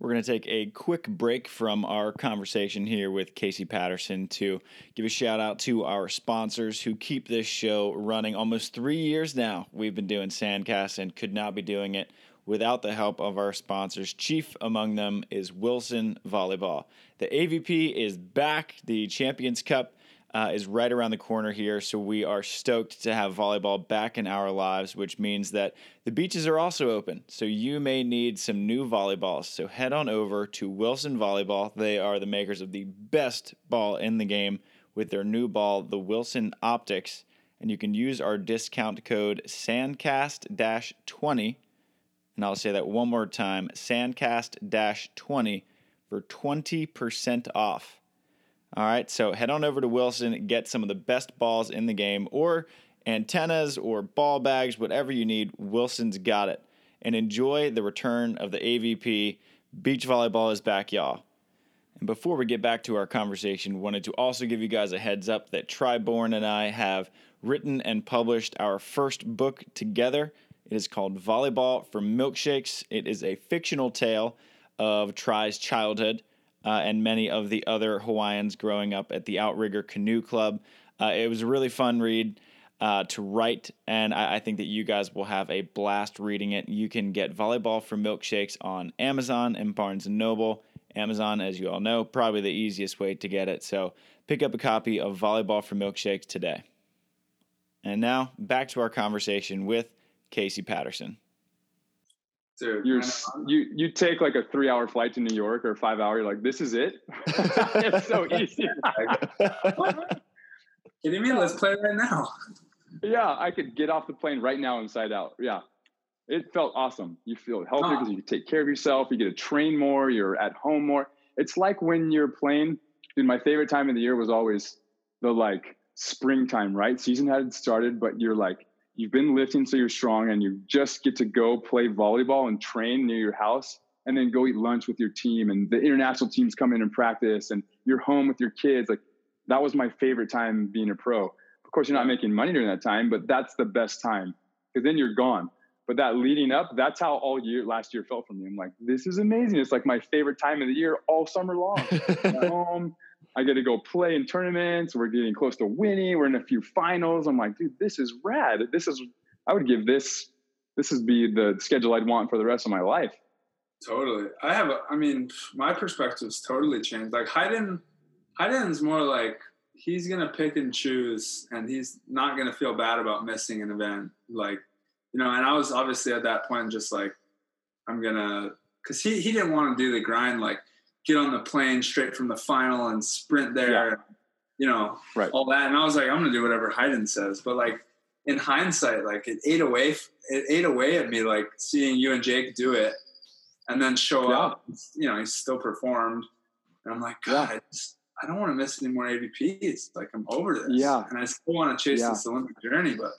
We're going to take a quick break from our conversation here with Casey Patterson to give a shout out to our sponsors who keep this show running almost three years now. We've been doing Sandcast and could not be doing it without the help of our sponsors. Chief among them is Wilson Volleyball. The AVP is back. The Champions Cup uh, is right around the corner here, so we are stoked to have volleyball back in our lives, which means that the beaches are also open. So you may need some new volleyballs. So head on over to Wilson Volleyball. They are the makers of the best ball in the game with their new ball, the Wilson OPTX. And you can use our discount code SANDCAST 20. And I'll say that one more time SANDCAST 20 for 20% off. All right, so head on over to Wilson, get some of the best balls in the game, or antennas, or ball bags, whatever you need. Wilson's got it. And enjoy the return of the AVP. Beach volleyball is back, y'all. And before we get back to our conversation, wanted to also give you guys a heads up that Tri Bourne and I have written and published our first book together. It is called Volleyball for Milkshakes. It is a fictional tale of Tri's childhood uh, and many of the other Hawaiians growing up at the Outrigger Canoe Club. Uh, it was a really fun read. Uh, to write, and I, I, think that you guys will have a blast reading it. You can get Volleyball for Milkshakes on Amazon and Barnes and Noble. Amazon, as you all know, probably the easiest way to get it. So pick up a copy of Volleyball for Milkshakes today. And now back to our conversation with Casey Patterson. Dude, you're, you you take like a three hour flight to New York or five hour. You're like, this is it. [LAUGHS] it's so [LAUGHS] easy. Kidding me? Let's play right now. Yeah, I could get off the plane right now inside out. Yeah, it felt awesome. You feel healthier because you take care of yourself. You get to train more. You're at home more. It's like when you're playing. Dude, my favorite time of the year was always the like springtime. Right, season hadn't started, but you're like you've been lifting so you're strong and you just get to go play volleyball and train near your house and then go eat lunch with your team and the international teams come in and practice and you're home with your kids like that was my favorite time being a pro. Of course you're not making money during that time but that's the best time because then you're gone. But that leading up that's how all year last year felt for me. I'm like this is amazing. It's like my favorite time of the year all summer long. [LAUGHS] Home I get to go play in tournaments. We're getting close to winning. We're in a few finals. I'm like, dude, this is rad. This is, I would give this, this is be the schedule I'd want for the rest of my life. Totally. I have, a, I mean, my perspective's totally changed. Like Hyden, Hyden's more like, he's to pick and choose and he's not to feel bad about missing an event. Like, you know, and I was obviously at that point just like, I'm going to, cause he, he didn't want to do the grind. Like, get on the plane straight from the final and sprint there, yeah. you know, right. all that. And I was like, I'm going to do whatever Hyden says. But like in hindsight, like it ate away, it ate away at me, like seeing you and Jake do it and then show yeah. up, you know, he still performed. And I'm like, God, yeah. I, just, I don't want to miss any more AVPs. Like I'm over this. Yeah. And I still want to chase this Olympic journey, but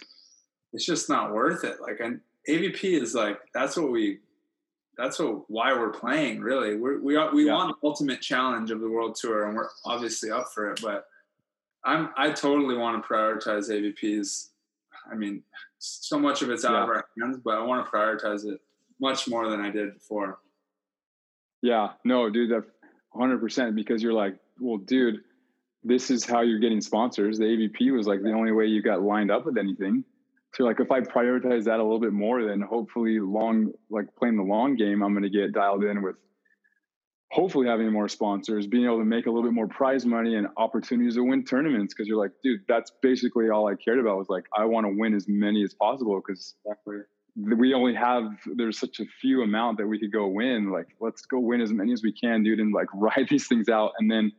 it's just not worth it. Like an AVP is like, that's what we that's what, why we're playing. Really, we're, we are, we yeah. want the ultimate challenge of the world tour, and we're obviously up for it. But I'm I totally want to prioritize AVPs. I mean, so much of it's out yeah. of our hands, but I want to prioritize it much more than I did before. Yeah, no, dude, that 100% because you're like, well, dude, this is how you're getting sponsors. The AVP was like the only way you got lined up with anything. So like if I prioritize that a little bit more, then hopefully long like playing the long game, I'm going to get dialed in with hopefully having more sponsors, being able to make a little bit more prize money and opportunities to win tournaments. Cause you're like, dude, that's basically all I cared about was like, I want to win as many as possible because we only have, there's such a few amount that we could go win. Like, let's go win as many as we can, dude, and like [LAUGHS] ride these things out. And then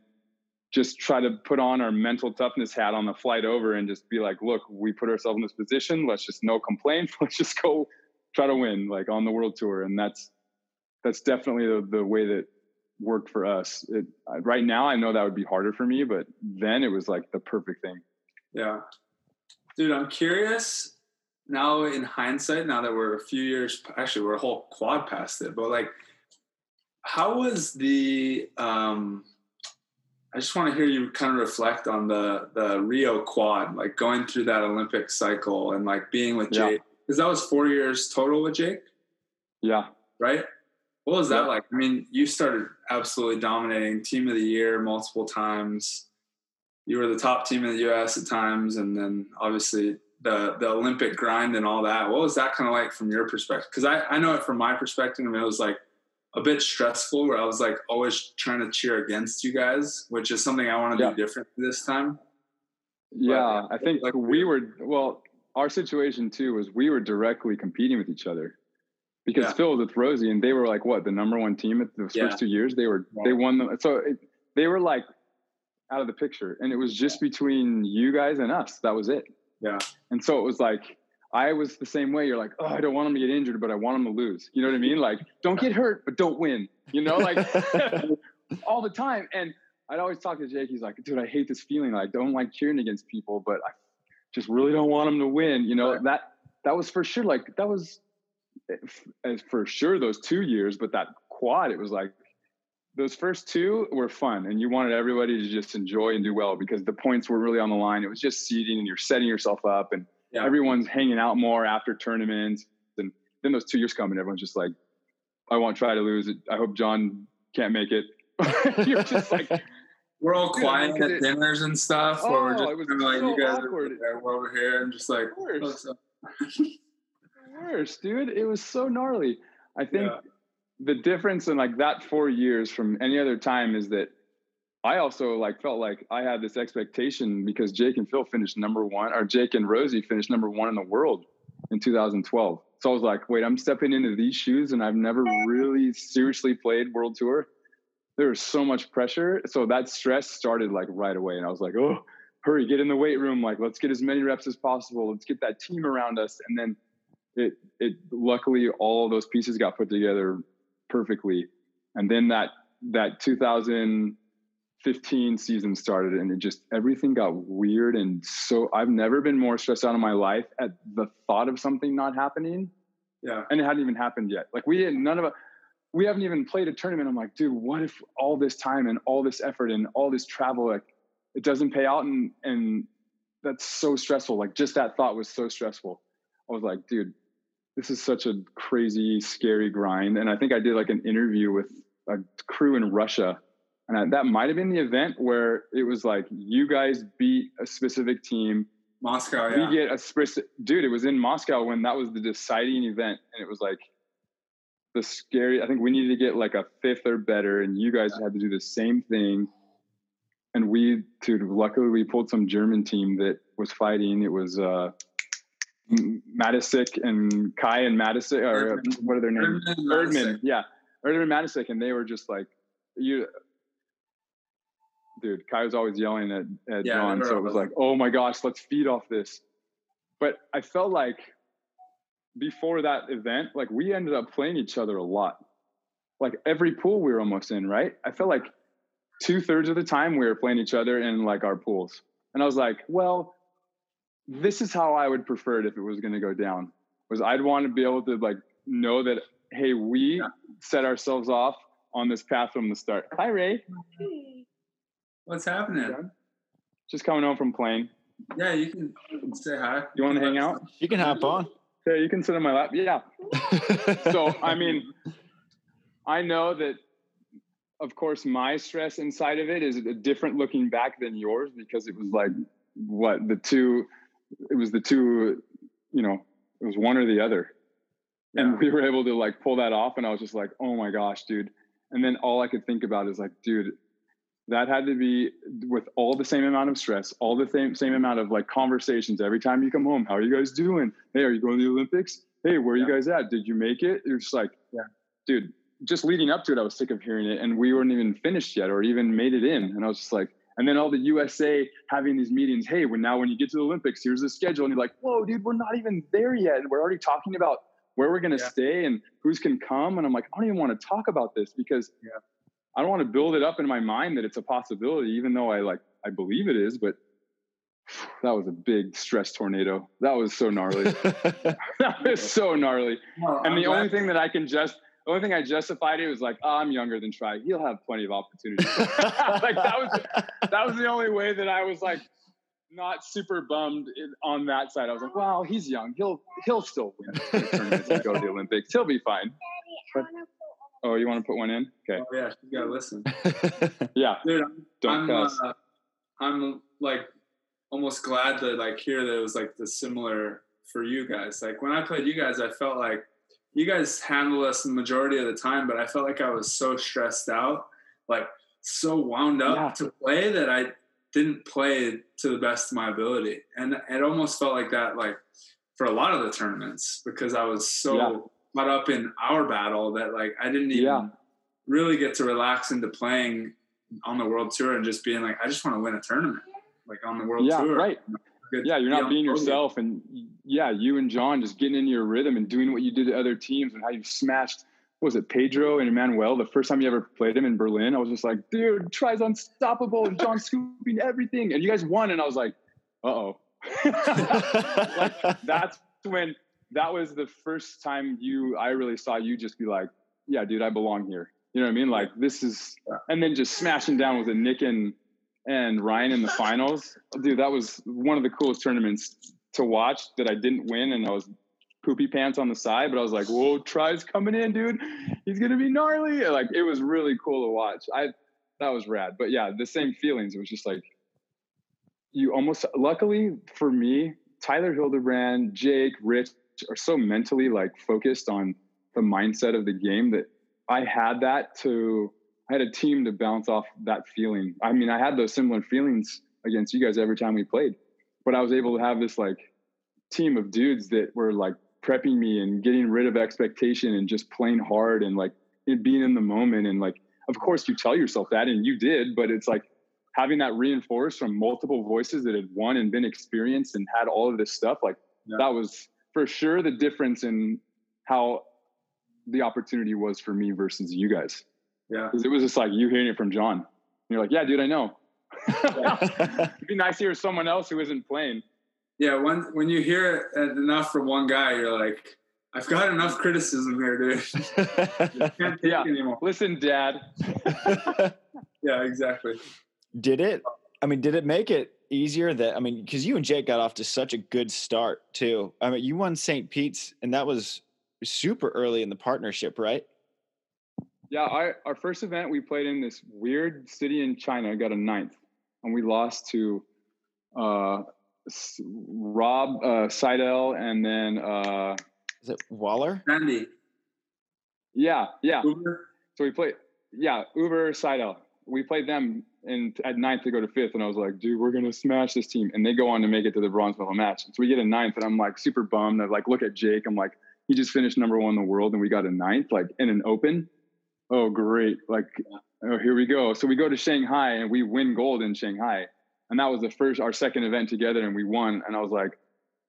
just try to put on our mental toughness hat on the flight over and just be like, look, we put ourselves in this position. Let's just no complaint. [LAUGHS] Let's just go try to win like on the world tour. And that's, that's definitely the, the way that worked for us. It, right now, I know that would be harder for me, but then it was like the perfect thing. Yeah. Dude, I'm curious now in hindsight, now that we're a few years, actually we're a whole quad past it, but like, how was the, um, I just want to hear you kind of reflect on the the Rio quad, like going through that Olympic cycle and like being with Jake. Because that was four years total with Jake. Yeah. Right. What was that like? I mean, you started absolutely dominating team of the year multiple times. You were the top team in the U.S. at times, and then obviously the the Olympic grind and all that. What was that kind of like from your perspective? Because I I know it from my perspective. I mean, it was like a bit stressful where I was like always trying to cheer against you guys, which is something I want to yeah. do different this time. Yeah, but, I think like we were well, our situation too was we were directly competing with each other because yeah. Phil was with Rosie and they were like what the number one team at the yeah. first two years they were they won them so it, they were like out of the picture and it was just between you guys and us that was it yeah and so it was like I was the same way. You're like, oh, I don't want him to get injured, but I want him to lose. You know what I mean? Like, don't get hurt, but don't win. You know, like [LAUGHS] all the time. And I'd always talk to Jake. He's like, dude, I hate this feeling. I don't like cheering against people, but I just really don't want him to win. You know, right. that that was for sure. Like that was eh, for sure those two years, but that quad, it was like those first two were fun and you wanted everybody to just enjoy and do well because the points were really on the line. It was just seeding and you're setting yourself up and yeah. everyone's hanging out more after tournaments. And then those two years come and everyone's just like, I won't try to lose it. I hope John can't make it. [LAUGHS] you're just like, we're all quiet at dinners and stuff. Oh, we're just oh, kind of like, so you guys awkward. are we're over here and just like, worse. worse, dude. It was so gnarly. I think yeah the difference in like that four years from any other time is that I also like felt like I had this expectation because Jake and Phil finished number one, or Jake and Rosie finished number one in the world in 2012. So I was like, wait, I'm stepping into these shoes, and I've never really seriously played World Tour. There was so much pressure, so that stress started like right away, and I was like, oh, hurry, get in the weight room, like let's get as many reps as possible, let's get that team around us, and then it it luckily all those pieces got put together perfectly. And then that that 2015 season started and it just everything got weird and so I've never been more stressed out in my life at the thought of something not happening. Yeah. And it hadn't even happened yet. Like we didn't none of it we haven't even played a tournament. I'm like, dude, what if all this time and all this effort and all this travel like it doesn't pay out and and that's so stressful. Like just that thought was so stressful. I was like, dude, this is such a crazy, scary grind. And I think I did like an interview with a crew in Russia. And I, that might have been the event where it was like, you guys beat a specific team. Moscow, yeah. We get a specific, dude, it was in Moscow when that was the deciding event. And it was like the scary, I think we needed to get like a fifth or better. And you guys yeah. had to do the same thing. And we, dude, luckily we pulled some German team that was fighting. It was, uh, and Kay and Matysik, or Erdmann. what are their names? Erdmann, Erdmann yeah, Erdmann Matysik, and they were just like, you, dude. Kay was always yelling at, at yeah, John, so it was like, oh my gosh, let's feed off this. But I felt like before that event, like we ended up playing each other a lot. Like every pool we were almost in, right? I felt like two thirds of the time we were playing each other in like our pools, and I was like, well this is how I would prefer it if it was going to go down. Was I'd want to be able to like know that hey, we yeah. set ourselves off on this path from the start. Hi, Ray. What's happening? Just coming home from playing. Yeah, you can say hi. You want to hang out? You can hop on. Yeah, you can sit on my lap. Yeah. [LAUGHS] so I mean, I know that of course my stress inside of it is a different looking back than yours because it was like what the two it was the two, you know, it was one or the other. Yeah. And we were able to like pull that off. And I was just like, oh my gosh, dude. And then all I could think about is like, dude, that had to be with all the same amount of stress, all the same same amount of like conversations every time you come home. How are you guys doing? Hey, are you going to the Olympics? Hey, where are yeah. you guys at? Did you make it? You're just like, yeah, dude. Just leading up to it, I was sick of hearing it, and we weren't even finished yet, or even made it in. And I was just like, and then all the USA having these meetings. Hey, when now when you get to the Olympics, here's the schedule, and you're like, whoa, dude, we're not even there yet, and we're already talking about where we're going to yeah. stay and who's can come. And I'm like, I don't even want to talk about this because yeah. I don't want to build it up in my mind that it's a possibility, even though I like I believe it is. But [SIGHS] that was a big stress tornado. That was so gnarly. [LAUGHS] [LAUGHS] that was so gnarly. Well, and I'm the only thing that I can just the only thing I justified it was like, oh, I'm younger than Tri. He'll have plenty of opportunities. [LAUGHS] like that was that was the only way that I was like not super bummed on that side. I was like, well, he's young. He'll he'll still win tournaments and go to the Olympics. He'll be fine. But, oh, you want to put one in? Okay. Oh, yeah, you gotta listen. [LAUGHS] yeah. Dude, I'm, Don't I'm, uh, I'm like almost glad to like hear that it was like the similar for you guys. Like when I played you guys, I felt like you guys handled us the majority of the time, but I felt like I was so stressed out, like so wound up yeah. to play that I didn't play to the best of my ability. And it almost felt like that, like for a lot of the tournaments, because I was so. Caught up in our battle that like I didn't even yeah. really get to relax into playing on the world tour and just being like, I just want to win a tournament, like on the world tour. Right yeah, you're not being yourself, and yeah, you and John just getting into your rhythm and doing what you did to other teams, and how you smashed. was it Pedro and Emanuel? The first time you ever played him in Berlin, I was just like, dude, Tri's unstoppable, and John scooping everything, and you guys won, and I was like, uh oh. [LAUGHS] like, [LAUGHS] that's when that was the first time you I really saw you just be like, yeah, dude, I belong here. You know what I mean? Like this is, and then just smashing down with a Nick and and Ryan in the [LAUGHS] finals, dude. That was one of the coolest tournaments to watch. That I didn't win, and I was poopy pants on the side, but I was like, "Whoa, Tri's coming in, dude! He's gonna be gnarly!" Like it was really cool to watch. I that was rad. But yeah, the same feelings. It was just like you almost. Luckily for me, Tyler Hildebrand, Jake, Rich are so mentally like focused on the mindset of the game that I had that to I had a team to bounce off that feeling. I mean, I had those similar feelings against you guys every time we played, but I was able to have this like team of dudes that were like prepping me and getting rid of expectation and just playing hard and like being in the moment and like of course you tell yourself that and you did but it's like having that reinforced from multiple voices that had won and been experienced and had all of this stuff like yeah. that was for sure the difference in how the opportunity was for me versus you guys. Yeah. Because it was just like you hearing it from John. And you're like, yeah, dude, I know. [LAUGHS] It'd be nice to hear someone else who isn't playing. Yeah, when when you hear it enough from one guy, you're like, I've got enough criticism here, dude. [LAUGHS] can't take yeah. anymore. Listen, Dad. [LAUGHS] yeah, exactly. Did it? I mean, did it make it easier that I mean, because you and Jake got off to such a good start too. I mean, you won St. Pete's, and that was super early in the partnership, right? Yeah, I, our first event we played in this weird city in China, got a ninth, and we lost to uh, Rob uh, Seidl and then uh, is it Waller? Andy. Yeah, yeah. Huber. So we played, yeah, Huber Seidl. We played them in at ninth to go to fifth, and I was like, dude, we're gonna smash this team. And they go on to make it to the bronze medal match. So we get a ninth, and I'm like super bummed. I like look at Jake. I'm like, he just finished number one in the world, and we got a ninth, like in an open. Oh, great! Like, oh, here we go. So we go to Shanghai, and we win gold in Shanghai, and that was the first, our second event together, and we won. And I was like,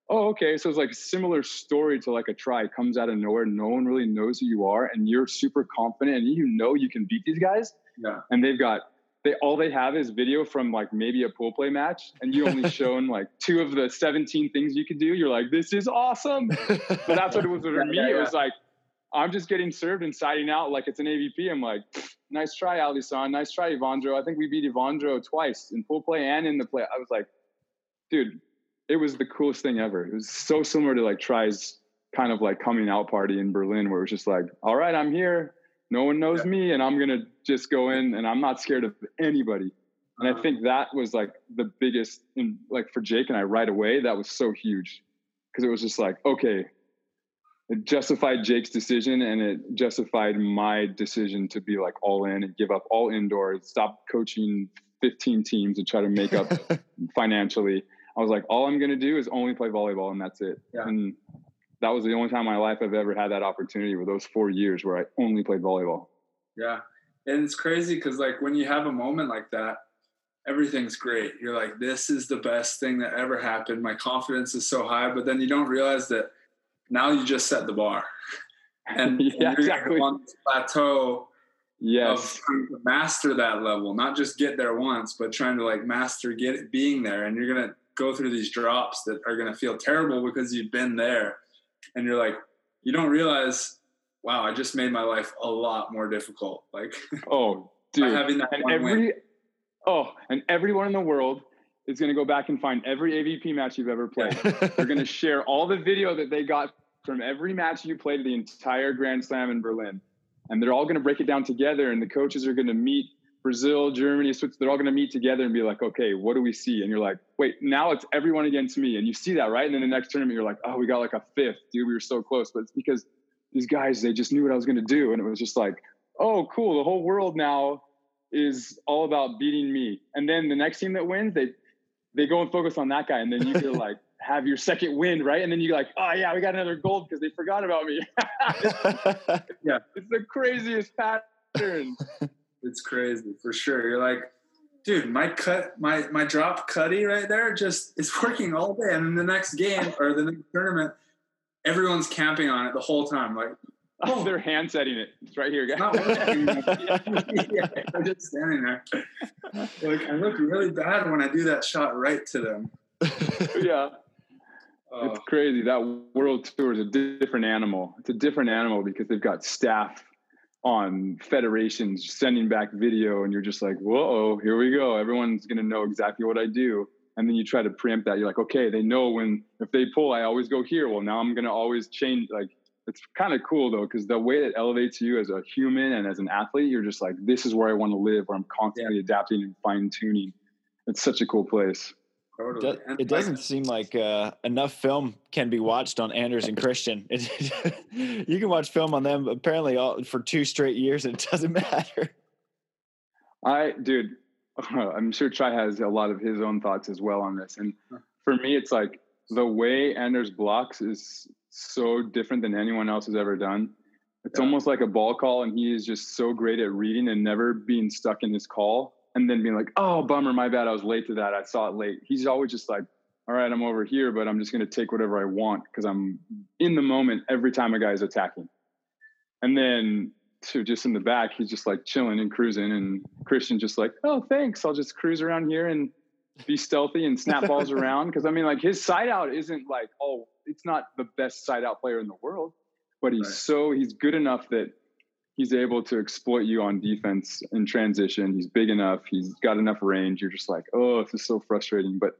oh, okay. So it's like a similar story to like a Tri comes out of nowhere. No one really knows who you are, and you're super confident, and you know you can beat these guys. Yeah. And they've got they all they have is video from like maybe a pool play match and you only [LAUGHS] shown like two of the 17 things you could do you're like this is awesome [LAUGHS] but that's what it was for yeah, me yeah, yeah. it was like i'm just getting served and siding out like it's an avp i'm like nice try Alisson. nice try Evandro. i think we beat Evandro twice in pool play and in the play i was like dude it was the coolest thing ever it was so similar to like Tri's kind of like coming out party in berlin where it was just like all right i'm here no one knows me and i'm gonna just go in and i'm not scared of anybody and uh-huh. i think that was like the biggest in like for jake and i right away that was so huge because it was just like okay it justified jake's decision and it justified my decision to be like all in and give up all indoors stop coaching 15 teams and try to make up [LAUGHS] financially i was like all i'm gonna do is only play volleyball and that's it yeah. and that was the only time in my life I've ever had that opportunity were those four years where I only played volleyball. Yeah. And it's crazy because like when you have a moment like that, everything's great. You're like, this is the best thing that ever happened. My confidence is so high, but then you don't realize that now you just set the bar. [LAUGHS] And, yeah, exactly. on this plateau yes. of master that level, not just get there once, but trying to like master get it, being there. And you're gonna go through these drops that are gonna feel terrible because you've been there and you're like, you don't realize, wow, I just made my life a lot more difficult. Like, [LAUGHS] oh, dude, having that and every, win. oh, and everyone in the world is going to go back and find every AVP match you've ever played. [LAUGHS] They're going to share all the video that they got from every match you played the entire Grand Slam in Berlin. And they're all going to break it down together, and the coaches are going to meet Brazil, Germany, Switzerland, they're all going to meet together and be like, okay, what do we see? And you're like, wait, now it's everyone against me. And you see that, right? And then the next tournament, you're like, oh, we got like a fifth, dude. We were so close. But it's because these guys, they just knew what I was going to do. And it was just like, oh, cool. The whole world now is all about beating me. And then the next team that wins, they, they go and focus on that guy. And then you can [LAUGHS] like have your second win, right? And then you're like, oh, yeah, we got another gold because they forgot about me. [LAUGHS] yeah. It's the craziest pattern. [LAUGHS] It's crazy for sure. You're like, dude, my cut, my my drop cutty right there, just is working all day. And in the next game or the next tournament, everyone's camping on it the whole time. Like, [LAUGHS] oh, they're hand setting it. It's right here, guys. [LAUGHS] [LAUGHS] yeah, I'm just standing there. Like, I look really bad when I do that shot right to them. yeah. Uh, it's crazy. That world tour is a different animal. It's a different animal because they've got staff on federations sending back video, and you're just like, whoa, here we go. Everyone's gonna know exactly what I do. And then you try to preempt that. You're like, okay, they know when if they pull, I always go here. Well, now I'm gonna always change. Like, it's kind of cool though, because the way it elevates you as a human and as an athlete, you're just like, this is where I want to live, where I'm constantly yeah. adapting and fine tuning. It's such a cool place. Totally. It doesn't seem like uh, enough film can be watched on Anders and Christian. [LAUGHS] you can watch film on them apparently all, for two straight years, and it doesn't [LAUGHS] matter. I, dude, [LAUGHS] I'm sure Tri has a lot of his own thoughts as well on this. And for me, it's like the way Anders blocks is so different than anyone else has ever done. It's yeah. almost like a ball call, and he is just so great at reading and never being stuck in his call and then being like, oh, bummer, my bad. I was late to that. I saw it late. He's always just like, all right, I'm over here, but I'm just going to take whatever I want because I'm in the moment every time a guy is attacking. And then to just in the back, he's just like chilling and cruising. And Christian just like, oh, thanks. I'll just cruise around here and be stealthy and snap [LAUGHS] balls around. Cause I mean, like his side out isn't like, oh, it's not the best side out player in the world, but he's right. so, he's good enough that he's able to exploit you on defense in transition. He's big enough. He's got enough range. You're just like, oh, this is so frustrating. But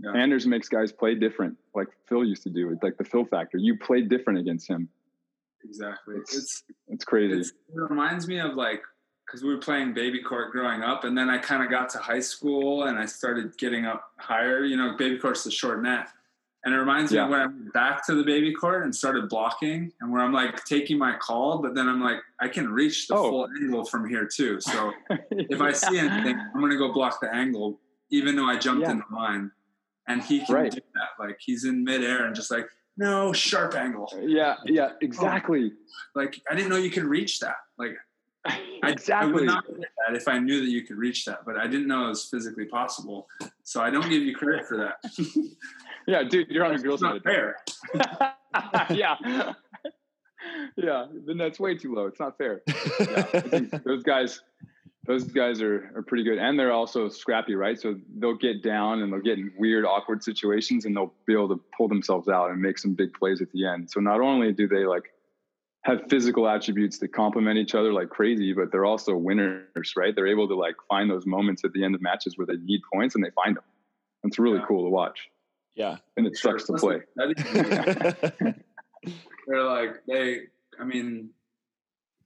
yeah. Anders makes guys play different, like Phil used to do. It's like the Phil factor. You play different against him. Exactly. It's it's, it's crazy. It's, it reminds me of like because we were playing baby court growing up, and then I kind of got to high school and I started getting up higher. You know, baby court's the short net. And it reminds yeah. me when I went back to the baby court and started blocking, and where I'm like taking my call, but then I'm like, I can reach the oh. full angle from here too. So [LAUGHS] if I see anything, I'm going to go block the angle, even though I jumped yeah. in the line. And he can right. do that. Like he's in midair and just like, no, sharp angle. Yeah, yeah, exactly. Oh. Like I didn't know you could reach that. Like exactly. [LAUGHS] I, I would not do that if I knew that you could reach that, but I didn't know it was physically possible. So I don't give you credit for that. [LAUGHS] Yeah, dude, you're on a girl's side. Fair. [LAUGHS] yeah. yeah, then that's way too low. It's not fair. Yeah, those guys, those guys are, are pretty good, and they're also scrappy, right? So they'll get down and they'll get in weird, awkward situations, and they'll be able to pull themselves out and make some big plays at the end. So not only do they like have physical attributes that complement each other like crazy, but they're also winners, right? They're able to like find those moments at the end of matches where they need points and they find them. It's really yeah. cool to watch. Yeah. And it sucks to play. [LAUGHS] They're like, they, I mean,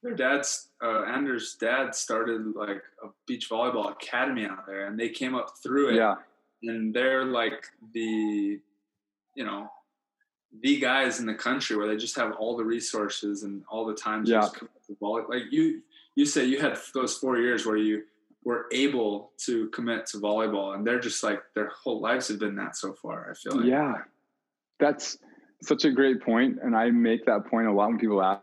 their dad's, uh, Anders' dad started like a beach volleyball academy out there and they came up through it. Yeah. And they're like the, you know, the guys in the country where they just have all the resources and all the time to yeah. Like you, you say you had those four years where you were able to commit to volleyball and they're just like their whole lives have been that so far i feel like yeah that's such a great point and i make that point a lot when people ask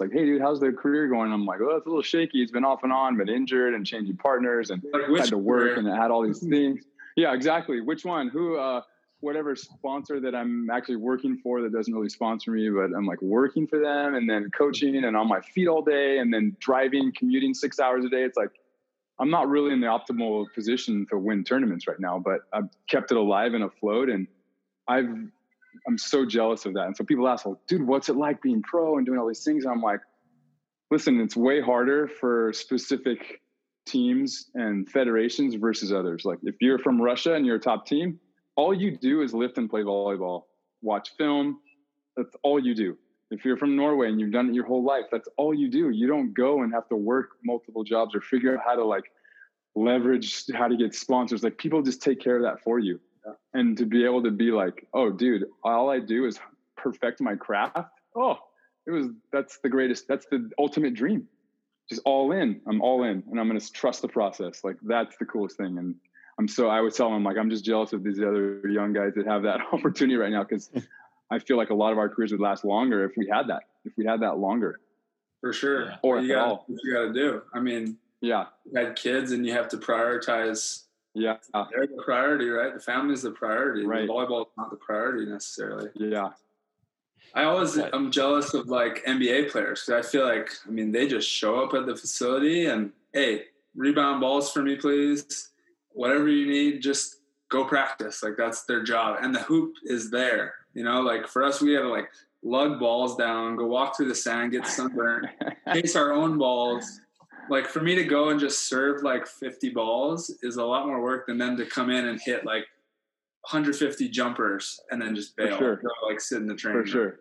like hey dude how's their career going? I'm like oh it's a little shaky. It's been off and on been injured and changing partners and like had to work career? and it had all these things. Yeah exactly. Which one? Who uh whatever sponsor that i'm actually working for that doesn't really sponsor me but i'm like working for them and then coaching and on my feet all day and then driving commuting six hours a day. It's like I'm not really in the optimal position to win tournaments right now, but I've kept it alive and afloat. And I've, I'm so jealous of that. And so people ask, well, dude, what's it like being pro and doing all these things? And I'm like, listen, it's way harder for specific teams and federations versus others. Like if you're from Russia and you're a top team, all you do is lift and play volleyball, watch film. That's all you do. If you're from Norway and you've done it your whole life, that's all you do. You don't go and have to work multiple jobs or figure out how to like leverage how to get sponsors. Like people just take care of that for you. Yeah. And to be able to be like, oh, dude, all I do is perfect my craft. Oh, it was that's the greatest. That's the ultimate dream. Just all in. I'm all in, and I'm gonna trust the process. Like that's the coolest thing. And I'm so I would tell them like I'm just jealous of these other young guys that have that [LAUGHS] opportunity right now because [LAUGHS] I feel like a lot of our careers would last longer if we had that. If we had that longer. For sure. Or you got you got to do. I mean, yeah, you had kids and you have to prioritize. Yeah, they're the priority, right? The family is the priority. Right. Volleyball is not the priority necessarily. Yeah. I always I'm jealous of like NBA players because I feel like I mean they just show up at the facility and hey rebound balls for me please whatever you need just go practice like that's their job and the hoop is there you know, like for us, we had to like lug balls down, go walk through the sand, get sunburned, [LAUGHS] chase our own balls. Like for me to go and just serve like 50 balls is a lot more work than them to come in and hit like 150 jumpers and then just bail. sure. Go, like sit in the train. for sure.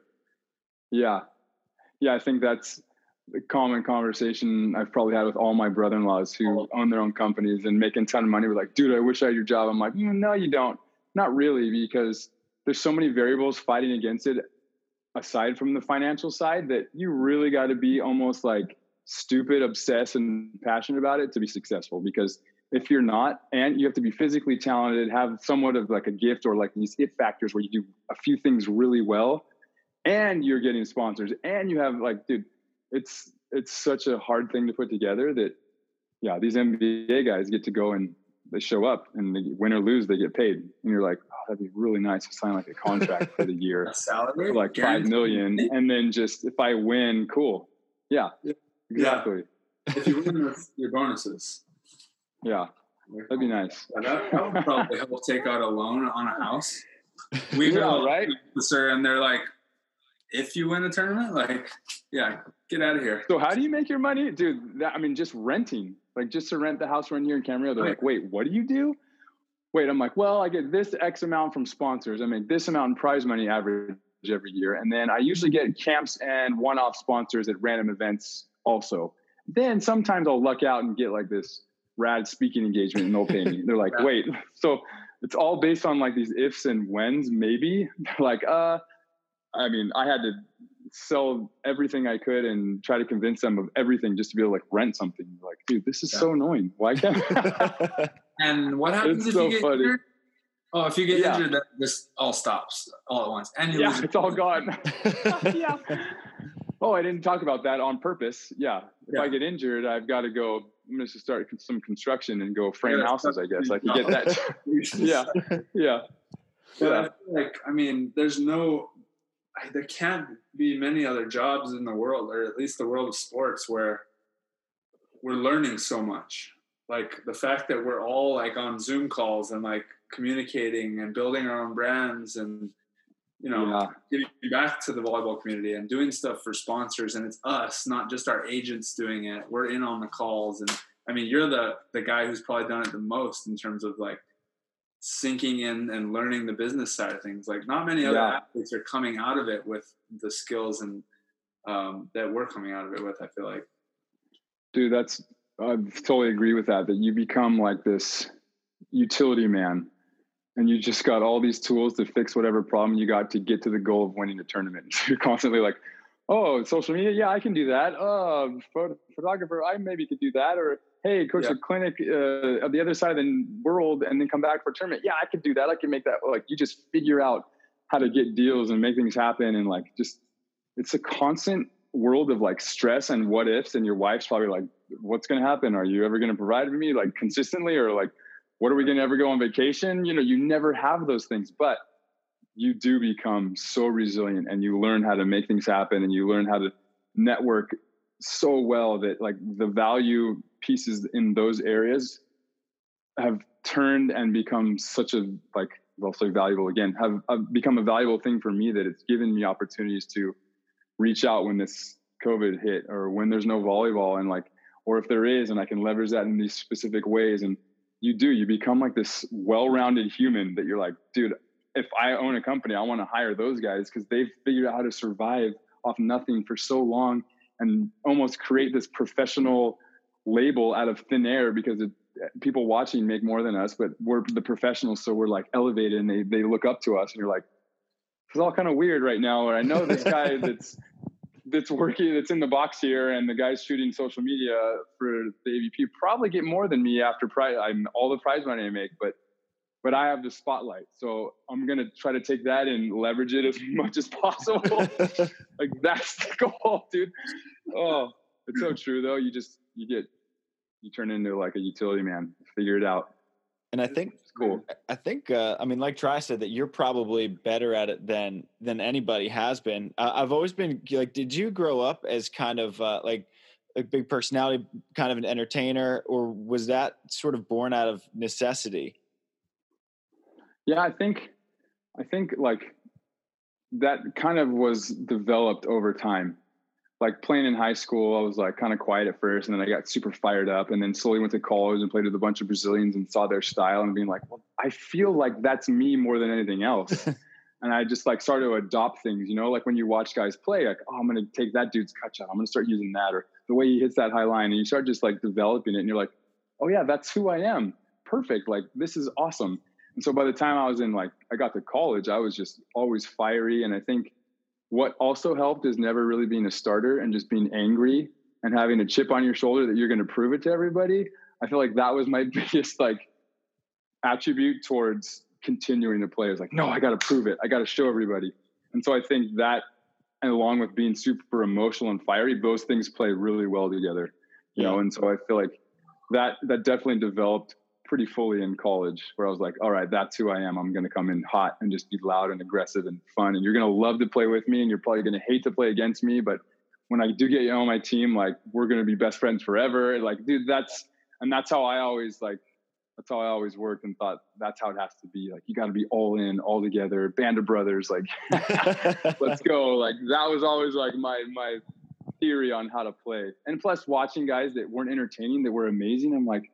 Yeah, yeah. I think that's the common conversation I've probably had with all my brother-in-laws who own their own companies and making a ton of money. We're like, dude, I wish I had your job. I'm like, "Mm, no, you don't. Not really, because there's so many variables fighting against it aside from the financial side that you really got to be almost like stupid, obsessed, and passionate about it to be successful. Because if you're not, and you have to be physically talented, have somewhat of like a gift or like these it factors where you do a few things really well, and you're getting sponsors, and you have like, dude, it's it's such a hard thing to put together that, yeah, these NBA guys get to go and they show up and they win or lose, they get paid, and you're like, oh, that'd be really nice to sign like a contract for the [LAUGHS] year A salary, for like five guaranteed. million, and then just if I win, cool, yeah, Yeah. exactly, If you win with your bonuses, yeah, that'd be nice. That, that would probably help take out a loan on a house. [LAUGHS] We Yeah, go right? sir, and they're like, if you win the tournament, like, yeah, get out of here. So how do you make your money, dude? That, I mean, just renting, like just to rent the house rent here in Camarillo. They're like, wait, what do you do? Wait, I'm like, well, I get this X amount from sponsors. I make this amount in prize money average every year, and then I usually get camps and one-off sponsors at random events also. Then sometimes I'll luck out and get like this rad speaking engagement, and they'll pay me. They're like, [LAUGHS] Yeah. wait, [LAUGHS] so it's all based on like these ifs and whens, maybe. [LAUGHS] They're like, uh, I mean, I had to sell everything I could and try to convince them of everything just to be able to like rent something. Like, dude, this is Yeah. so annoying. Why can't And what happens It's if so you get funny. injured? Oh, if you get Yeah. injured, that this all stops all at once, and you Yeah, it's all gone. yeah. Oh, I didn't talk about that on purpose. Yeah. If I get injured, I've got to go. I'm going to start some construction and go frame Yeah, houses. I guess I can get that. [LAUGHS] yeah. yeah, yeah, But I yeah. feel like, I mean, there's no, I, there can't be many other jobs in the world, or at least the world of sports, where we're learning so much. Like the fact that we're all like on Zoom calls and like communicating and building our own brands and, you know, Yeah. giving back to the volleyball community and doing stuff for sponsors. And it's us, not just our agents doing it. We're in on the calls. And I mean, you're the, the guy who's probably done it the most in terms of like sinking in and learning the business side of things. Like not many other Yeah. athletes are coming out of it with the skills and um, that we're coming out of it with. I feel like. dude that's i totally agree with that that you become like this utility man and you just got all these tools to fix whatever problem you got to get to the goal of winning a tournament. [LAUGHS] So you're constantly like oh social media? Yeah i can do that. Oh photo, photographer i maybe could do that. Or hey coach Yeah. a clinic uh, of the other side of the world and then come back for a tournament. Yeah i could do that. I can make that like you just figure out how to get deals and make things happen and like just it's a constant world of like stress and what ifs. And your wife's probably like what's going to happen? Are you ever going to provide for me like consistently? Or like what are we going to ever go on vacation? You know you never have those things but you do become so resilient and you learn how to make things happen and you learn how to network so well that like the value pieces in those areas have turned and become such a like say valuable again have, have become a valuable thing for me that it's given me opportunities to reach out when this COVID hit or when there's no volleyball and like or if there is and I can leverage that in these specific ways and you do you become like this well-rounded human that you're like dude if I own a company I want to hire those guys because they've figured out how to survive off nothing for so long and almost create this professional label out of thin air because it, people watching make more than us, but we're the professionals, so we're like elevated and they they look up to us, and you're like, it's all kind of weird right now. Or I know this guy [LAUGHS] that's that's working that's in the box here, and the guy's shooting social media for the AVP probably get more than me after prize. I'm all the prize money I make, but but I have the spotlight, so I'm gonna try to take that and leverage it as [LAUGHS] much as possible. [LAUGHS] like that's the goal, dude. Oh, it's so true though. You just you get you turn into like a utility man. Figure it out. And I think cool. I think uh, I mean, like Tri said, that you're probably better at it than than anybody has been. Uh, I've always been like, did you grow up as kind of uh, like a big personality, kind of an entertainer, or was that sort of born out of necessity? Yeah, I think I think like that kind of was developed over time. Like playing in high school, I was like kind of quiet at first, and then I got super fired up, and then slowly went to college and played with a bunch of Brazilians and saw their style and being like, well, I feel like that's me more than anything else. [LAUGHS] and I just like started to adopt things, you know, like when you watch guys play, like, oh, I'm gonna take that dude's cut shot, I'm gonna start using that, or the way he hits that high line, and you start just like developing it, and you're like, oh yeah, that's who I am. Perfect. Like this is awesome. And so by the time I was in like I got to college, I was just always fiery. And I think what also helped is never really being a starter and just being angry and having a chip on your shoulder that you're going to prove it to everybody. I feel like that was my [LAUGHS] biggest like attribute towards continuing to play. Is like, no, I got to prove it. I got to show everybody. And so I think that, and along with being super emotional and fiery, those things play really well together. You yeah. know, and so I feel like that that definitely developed pretty fully in college where I was like, all right, that's who I am. I'm going to come in hot and just be loud and aggressive and fun. And you're going to love to play with me and you're probably going to hate to play against me. But when I do get you on my team, like we're going to be best friends forever. Like, dude, that's, and that's how I always like, that's how I always worked and thought that's how it has to be. Like, you got to be all in, all together, band of brothers. Like, [LAUGHS] let's go. Like, that was always like my, my theory on how to play. And plus watching guys that weren't entertaining, that were amazing. I'm like,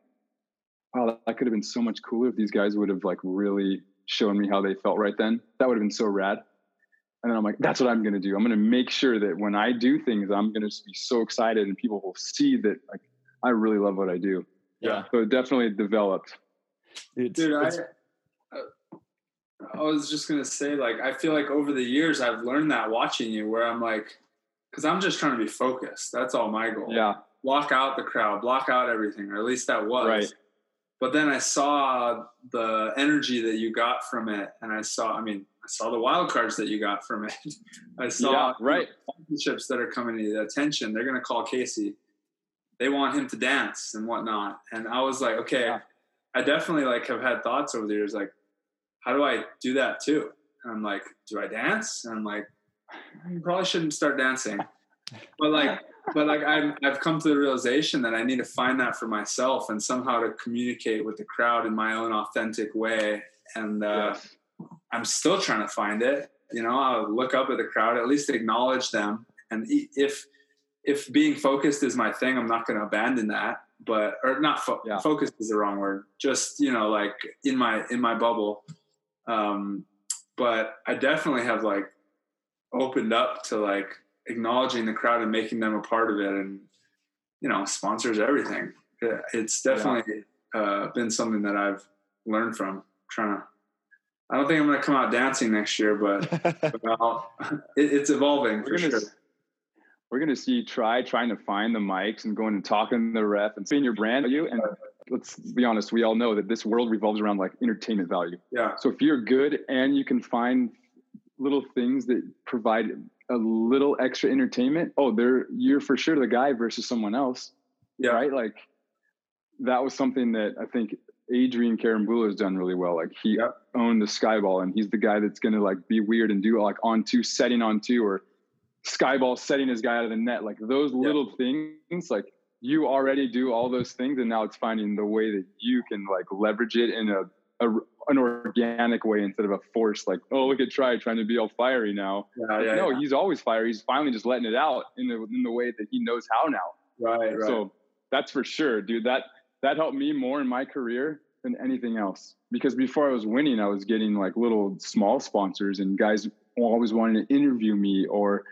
wow, that could have been so much cooler if these guys would have like really shown me how they felt right then. That would have been so rad. And then I'm like, that's what I'm going to do. I'm going to make sure that when I do things, I'm going to be so excited and people will see that like I really love what I do. Yeah. So it definitely developed. It's, Dude, it's, I, uh, I was just going to say, like, I feel like over the years I've learned that watching you where I'm like, because I'm just trying to be focused. That's all my goal. Yeah. Block out the crowd, block out everything, or at least that was. Right but then I saw the energy that you got from it, and I saw, I mean, I saw the wild cards that you got from it. [LAUGHS] I saw yeah, right partnerships that are coming to the attention. They're going to call Casey. They want him to dance and whatnot. And I was like, okay, yeah. I definitely like have had thoughts over the years, like, how do I do that too? And I'm like, do I dance? And I'm like, you probably shouldn't start dancing. But like, but like I'm, I've come to the realization that I need to find that for myself and somehow to communicate with the crowd in my own authentic way. And uh, yes. I'm still trying to find it. You know, I'll look up at the crowd, at least acknowledge them. And if if being focused is my thing, I'm not going to abandon that. But or not fo- yeah. focused is the wrong word. Just you know, like in my in my bubble. Um, but I definitely have like opened up to like acknowledging the crowd and making them a part of it and you know sponsors everything. It's definitely yeah. uh, been something that i've learned from trying to i don't think i'm going to come out dancing next year but, [LAUGHS] but [LAUGHS] it, it's evolving we're for gonna, sure. we're going to see try trying to find the mics and going and talking to the ref and seeing your brand value and let's be honest we all know that this world revolves around like entertainment value. Yeah. So if you're good and you can find little things that provide a little extra entertainment, oh, they're you're for sure the guy versus someone else. Yeah. Right. Like that was something that I think Adrian Carambula has done really well. Like he yep. owned the skyball and he's the guy that's gonna like be weird and do like on two setting on two or skyball setting his guy out of the net. Like those little yep. things, like you already do all those things and now it's finding the way that you can like leverage it in a, a an organic way instead of a force like oh look at Tri trying to be all fiery now. Yeah, yeah, no yeah. he's always fiery. He's finally just letting it out in the in the way that he knows how now. Right, right. so that's for sure dude. That that helped me more in my career than anything else. Because before i was winning i was getting like little small sponsors and guys always wanting to interview me or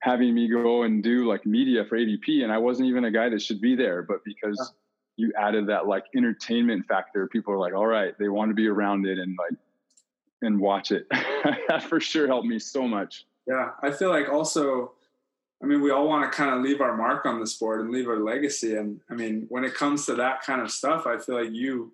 having me go and do like media for avp and i wasn't even a guy that should be there. But because you added that like entertainment factor people are like all right they want to be around it and like and watch it. [LAUGHS] That for sure helped me so much. Yeah i feel like also i mean we all want to kind of leave our mark on the sport and leave our legacy and i mean when it comes to that kind of stuff i feel like you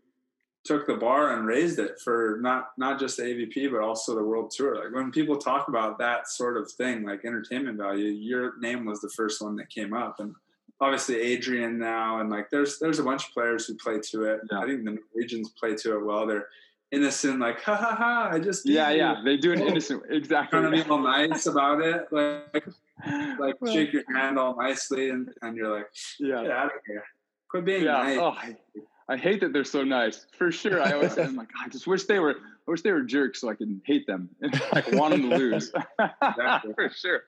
took the bar and raised it for not not just the avp but also the world tour. Like when people talk about that sort of thing like entertainment value your name was the first one that came up and obviously Adrian now, and like there's there's a bunch of players who play to it. Yeah. I think the Norwegians play to it well. They're innocent, like ha ha ha. I just yeah yeah. They do an oh. innocent exactly. Trying to be all nice about it, like like well, shake your hand all nicely, and and you're like yeah, get out of here. Quit being yeah. nice. Oh, I hate that they're so nice. For sure. I always say, I'm like, I just wish they were, I wish they were jerks so I can hate them and like want them to lose. [LAUGHS] For sure.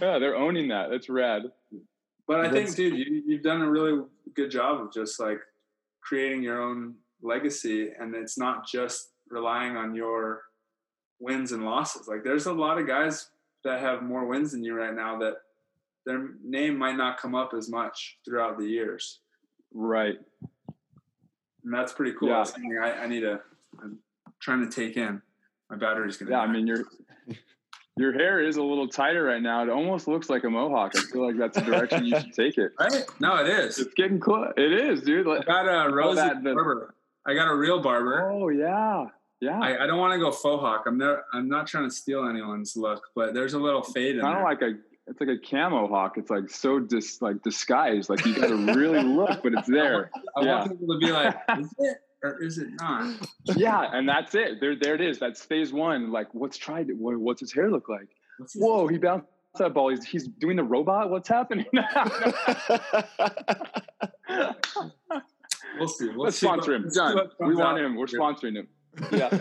Yeah, they're owning that. That's rad. But I think, dude, you, you've done a really good job of just like creating your own legacy, and it's not just relying on your wins and losses. Like, there's a lot of guys that have more wins than you right now that their name might not come up as much throughout the years. Right. And that's pretty cool. Yeah. I, I need to. I'm trying to take in. My battery's gonna. Yeah, die. I mean, your your hair is a little tighter right now. It almost looks like a mohawk. I feel like that's the direction you should take it. Right? No, it is. It's getting close. It is, dude. I got a Rosie that, barber. I got a real barber. Oh yeah, yeah. I, I don't want to go faux hawk. I'm not. I'm not trying to steal anyone's look, but there's a little fade in Kind of like a it's like a camo hawk. It's like so dis like disguised. Like you gotta really look, but it's [LAUGHS] there. I, yeah. want people to be like, is it or is it not? [LAUGHS] Yeah, and that's it. There, there it is. That's phase one. Like, what's tried? What, what's his hair look like? Whoa, he bounced that ball. He's he's doing the robot. What's happening? [LAUGHS] we'll see. We'll Let's see sponsor him. Done. We want out. him. We're sponsoring him. [LAUGHS] Yeah.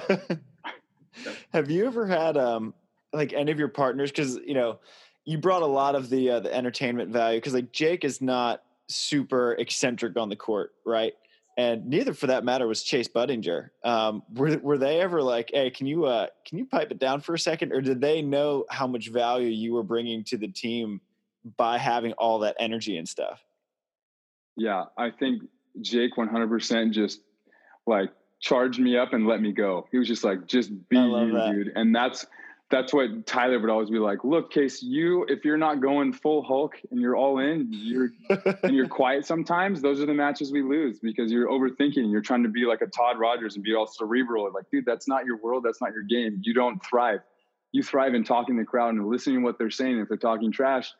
Have you ever had um like any of your partners? Because you know you brought a lot of the uh, the entertainment value because like Jake is not super eccentric on the court, right? And neither, for that matter, was Chase Budinger. Um, were were they ever like, "Hey, can you uh, can you pipe it down for a second? Or did they know how much value you were bringing to the team by having all that energy and stuff? Yeah, I think Jake 100% just like charged me up and let me go. He was just like, just be you, that. dude. And that's that's what Tyler would always be like. Look, Case, you if you're not going full Hulk and you're all in, you're and you're [LAUGHS] quiet sometimes. Those are the matches we lose because you're overthinking. You're trying to be like a Todd Rogers and be all cerebral. Like, dude, that's not your world. That's not your game. You don't thrive. You thrive in talking to the crowd and listening to what they're saying. If they're talking trash,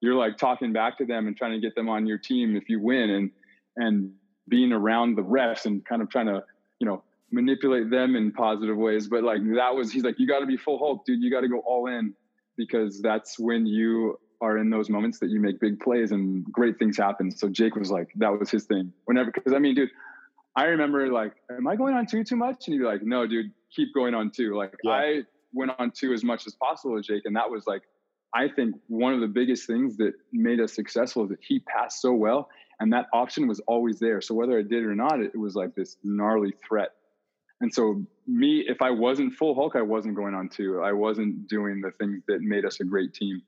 you're like talking back to them and trying to get them on your team if you win and and being around the refs and kind of trying to you know manipulate them in positive ways. But like that was, he's like, you got to be full Hulk, dude. You got to go all in because that's when you are in those moments that you make big plays and great things happen. So Jake was like, that was his thing. Whenever, because I mean, dude, I remember like, am I going on two too much? And he'd be like, no, dude, keep going on two. Like yeah. I went on two as much as possible with Jake, and that was like, I think one of the biggest things that made us successful is that he passed so well, and that option was always there. So whether I did it or not, it was like this gnarly threat and so me, if I wasn't full Hulk, I wasn't going on two. I wasn't doing the things that made us a great team.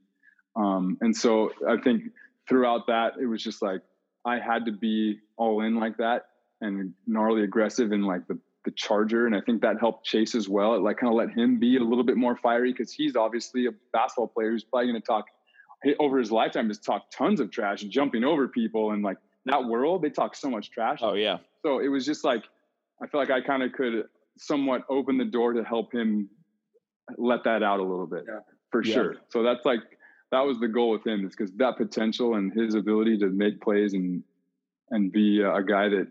Um, and so I think throughout that, it was just like I had to be all in like that and gnarly aggressive and like the the charger. And I think that helped Chase as well. It like kind of let him be a little bit more fiery because he's obviously a basketball player who's probably going to talk over his lifetime has talked tons of trash and jumping over people and like that world they talk so much trash. Oh yeah. So it was just like I feel like I kind of could somewhat open the door to help him let that out a little bit yeah. for yeah. sure. So that's like that was the goal with him is because that potential and his ability to make plays and and be a guy that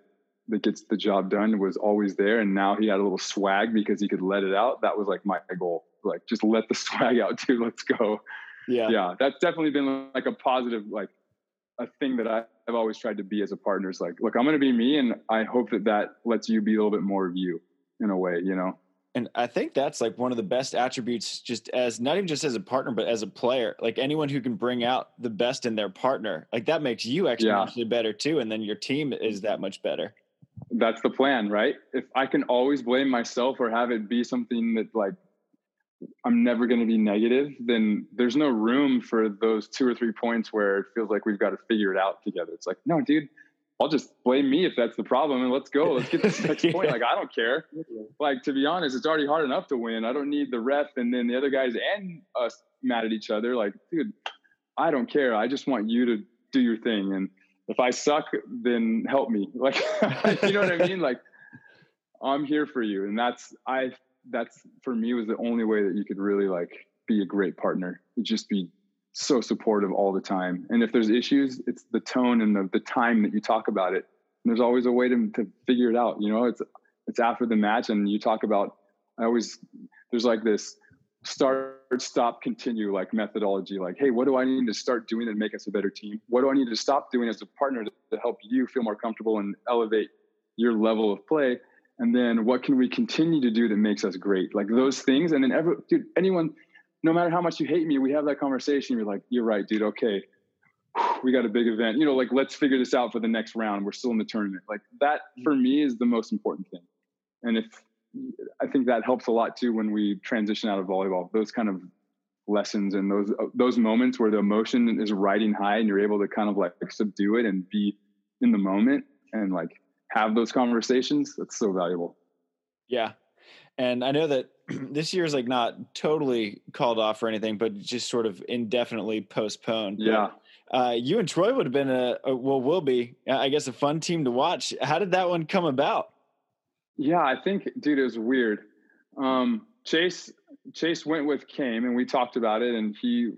that gets the job done was always there. And now he had a little swag because he could let it out. That was like my goal. Like just let the [LAUGHS] swag out, too Let's go. Yeah. Yeah. That's definitely been like a positive, like a thing that I, have always tried to be as a partner is like, look, I'm going to be me. And I hope that that lets you be a little bit more of you in a way, you know? And I think that's like one of the best attributes, just as not even just as a partner, but as a player. Like anyone who can bring out the best in their partner, like that makes you exponentially yeah. better too. And then your team is that much better. That's the plan, right? If I can always blame myself or have it be something that like I'm never going to be negative, then there's no room for those two or three points where it feels like we've got to figure it out together. It's like, no, dude, I'll just blame me if that's the problem and let's go. [LAUGHS] Let's get this next yeah. point. Like, I don't care. Like, to be honest, it's already hard enough to win. I don't need the ref and then the other guys and us mad at each other. Like, dude, I don't care. I just want you to do your thing. And if I suck, then help me. [LAUGHS] Like, [LAUGHS] you know what I mean? Like, I'm here for you. And that's, I that's for me was the only way that you could really like be a great partner. It just be so supportive all the time. And if there's issues, it's the tone and the, the time that you talk about it. And there's always a way to, to figure it out. You know, it's it's after the match and you talk about I always there's like this start, stop, continue like methodology. Like, hey, what do I need to start doing to make us a better team? What do I need to stop doing as a partner to, to help you feel more comfortable and elevate your level of play and then what can we continue to do that makes us great? Like those things. And then every dude anyone no matter how much you hate me we have that conversation. You're like you're right dude. Okay. We got a big event. You know like let's figure this out for the next round. We're still in the tournament. Like that mm-hmm. for me is the most important thing. And if i think that helps a lot too when we transition out of volleyball. Those kind of lessons and those those moments where the emotion is riding high and you're able to kind of like subdue it and be in the moment and like have those conversations that's so valuable. Yeah. And i know that [CLEARS THROAT] this year is like not totally called off or anything but just sort of indefinitely postponed. Yeah. but, uh, you and troy would have been a, a well will be i guess a fun team to watch. How did that one come about? Yeah i think dude it was weird. Um, chase chase went with Kame and we talked about it and he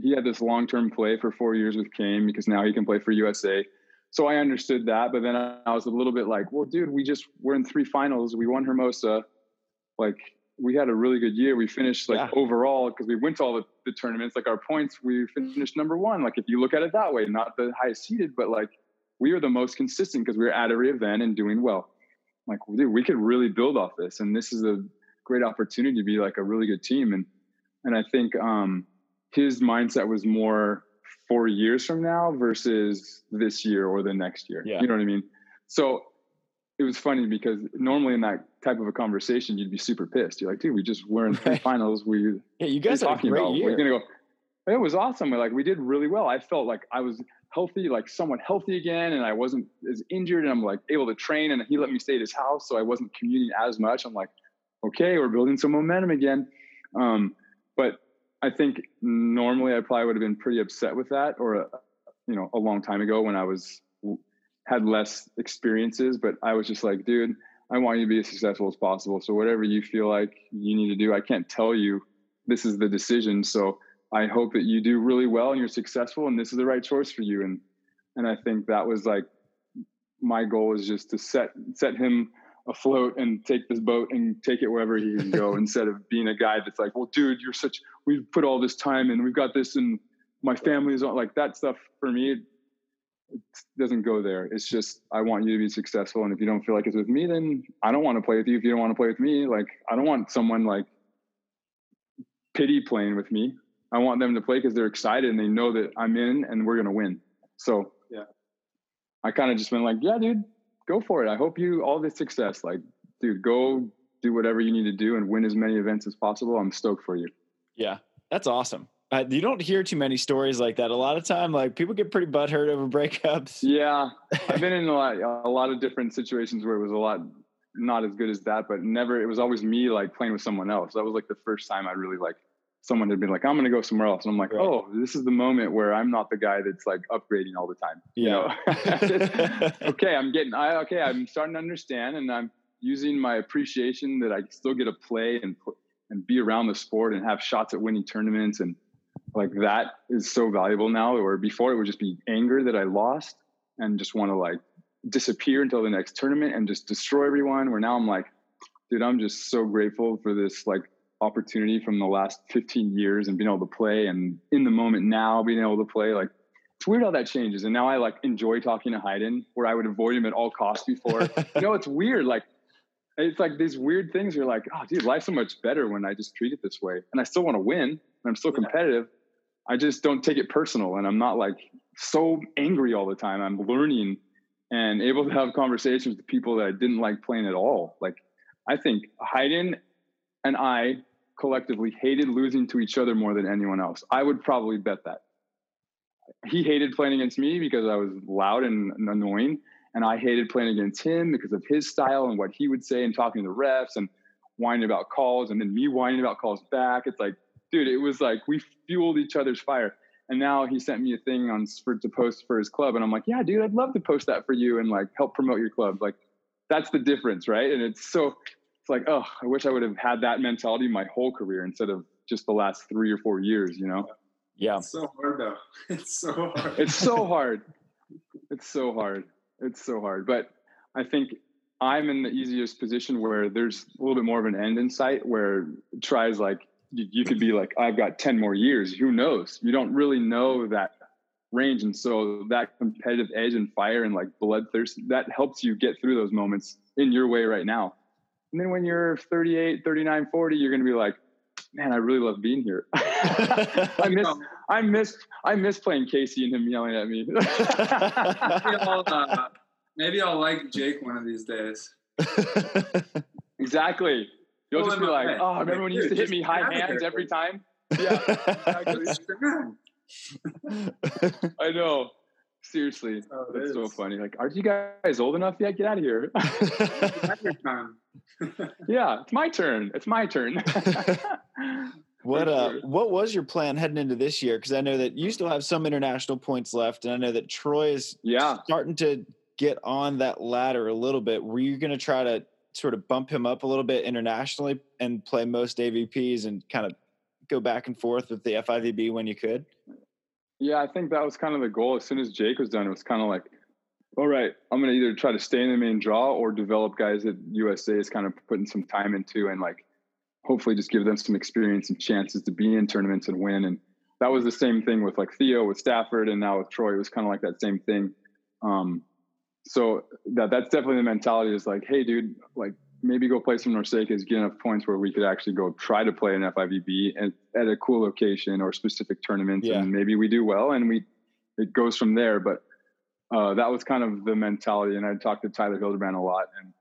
he had this long-term play for four years with Kame because now he can play for usa so I understood that, but then I was a little bit like, well, dude, we just we're in three finals. We won Hermosa. Like we had a really good year. We finished like yeah. overall because we went to all the, the, tournaments. Like our points, we finished number one. Like if you look at it that way, not the highest seeded, but like we were the most consistent because we were at every event and doing well. I'm like, well, dude, we could really build off this, and this is a great opportunity to be like a really good team. And and I think um, his mindset was more four years from now versus this year or the next year. Yeah. You know what I mean? So it was funny because normally in that type of a conversation, you'd be super pissed. You're like, dude, we just were in three finals. We yeah, you guys are talking about. Year. We're gonna go. It was awesome. We're like we did really well. I felt like I was healthy, like somewhat healthy again, and I wasn't as injured, and I'm like able to train. And he let me stay at his house, so I wasn't commuting as much. I'm like, okay, we're building some momentum again. Um, but I think normally I probably would have been pretty upset with that, or uh, you know, a long time ago when I was had less experiences. But I was just like, dude, I want you to be as successful as possible. So whatever you feel like you need to do, I can't tell you this is the decision. So I hope that you do really well and you're successful, and this is the right choice for you. And and I think that was like my goal is just to set set him afloat and take this boat and take it wherever he can go [LAUGHS] instead of being a guy that's like, well, dude, you're such, we've put all this time and we've got this and my family's on like that stuff for me. It, it doesn't go there. It's just, I want you to be successful. And if you don't feel like it's with me, then I don't want to play with you. If you don't want to play with me, like, I don't want someone like pity playing with me. I want them to play because they're excited and they know that I'm in and we're going to win. So yeah, I kind of just went like, yeah, dude, go for it. I hope you all the success. Like, dude, go do whatever you need to do and win as many events as possible. I'm stoked for you. Yeah, that's awesome. Uh, you don't hear too many stories like that. A lot of time, like people get pretty butthurt over [LAUGHS] breakups. Yeah, I've been in a lot, [LAUGHS] a lot of different situations where it was a lot not as good as that, but never. It was always me like playing with someone else. That was like the first time I really like someone had been like, I'm going to go somewhere else. And I'm like, right. oh, this is the moment where I'm not the guy that's like upgrading all the time. Yeah. You know? [LAUGHS] okay. I'm getting, I, okay. I'm starting to understand and I'm using my appreciation that I still get to play and, and be around the sport and have shots at winning tournaments. And like that is so valuable now, or before it would just be anger that I lost and just want to like disappear until the next tournament and just destroy everyone. Where now I'm like, dude, I'm just so grateful for this like opportunity from the last 15 years and being able to play and in the moment now being able to play like it's weird how that changes. And now i like enjoy talking to Hyden where i would avoid him at all costs before. [LAUGHS] You know it's weird like it's like these weird things you're like oh dude life's so much better when i just treat it this way. And i still want to win and i'm still competitive. I just don't take it personal and i'm not like so angry all the time. I'm learning and able to have conversations with people that i didn't like playing at all. Like i think Hyden and i collectively hated losing to each other more than anyone else. I would probably bet that. He hated playing against me because I was loud and annoying, and I hated playing against him because of his style and what he would say and talking to the refs and whining about calls, and then me whining about calls back. It's like, dude, it was like we fueled each other's fire. And now he sent me a thing on for to post for his club, and I'm like, yeah, dude, I'd love to post that for you and like help promote your club. Like, that's the difference, right? And it's so it's like, oh, I wish I would have had that mentality my whole career instead of just the last three or four years, you know? Yeah. It's so hard though. [LAUGHS] It's so hard. it's so hard. It's so hard. It's so hard. But I think I'm in the easiest position where there's a little bit more of an end in sight where Tri's like you, you could be like, I've got 10 more years. Who knows? You don't really know that range. And so that competitive edge and fire and like bloodthirst, that helps you get through those moments in your way right now. And then when you're 38, 39, 40, you're going to be like, man, I really love being here. [LAUGHS] I miss, [LAUGHS] I miss, I miss playing Casey and him yelling at me. [LAUGHS] maybe, I'll, uh, maybe I'll like Jake one of these days. exactly. You'll just be like, oh, remember when you used to hit me high hands every time? Yeah, exactly. I know. Seriously, oh, that's is. so funny. Like, aren't you guys old enough yet? Get out of here. [LAUGHS] [LAUGHS] yeah, it's my turn. It's my turn. [LAUGHS] what uh what was your plan heading into this year? Because I know that you still have some international points left, and I know that Troy is yeah starting to get on that ladder a little bit. Were you going to try to sort of bump him up a little bit internationally and play most AVPs and kind of go back and forth with the FIVB when you could? Yeah, I think that was kind of the goal. As soon as Jake was done, it was kind of like, all right, I'm going to either try to stay in the main draw or develop guys that USA is kind of putting some time into and like hopefully just give them some experience and chances to be in tournaments and win. And that was the same thing with like Theo with Stafford and now with Troy. It was kind of like that same thing. Um, so that that's definitely the mentality is like, hey, dude, like maybe go play some NORCECAs, get enough points where we could actually go try to play an FIVB at, at a cool location or specific tournaments, yeah. and maybe we do well and we it goes from there. But uh, that was kind of the mentality, and I talked to Tyler Hildebrand a lot, and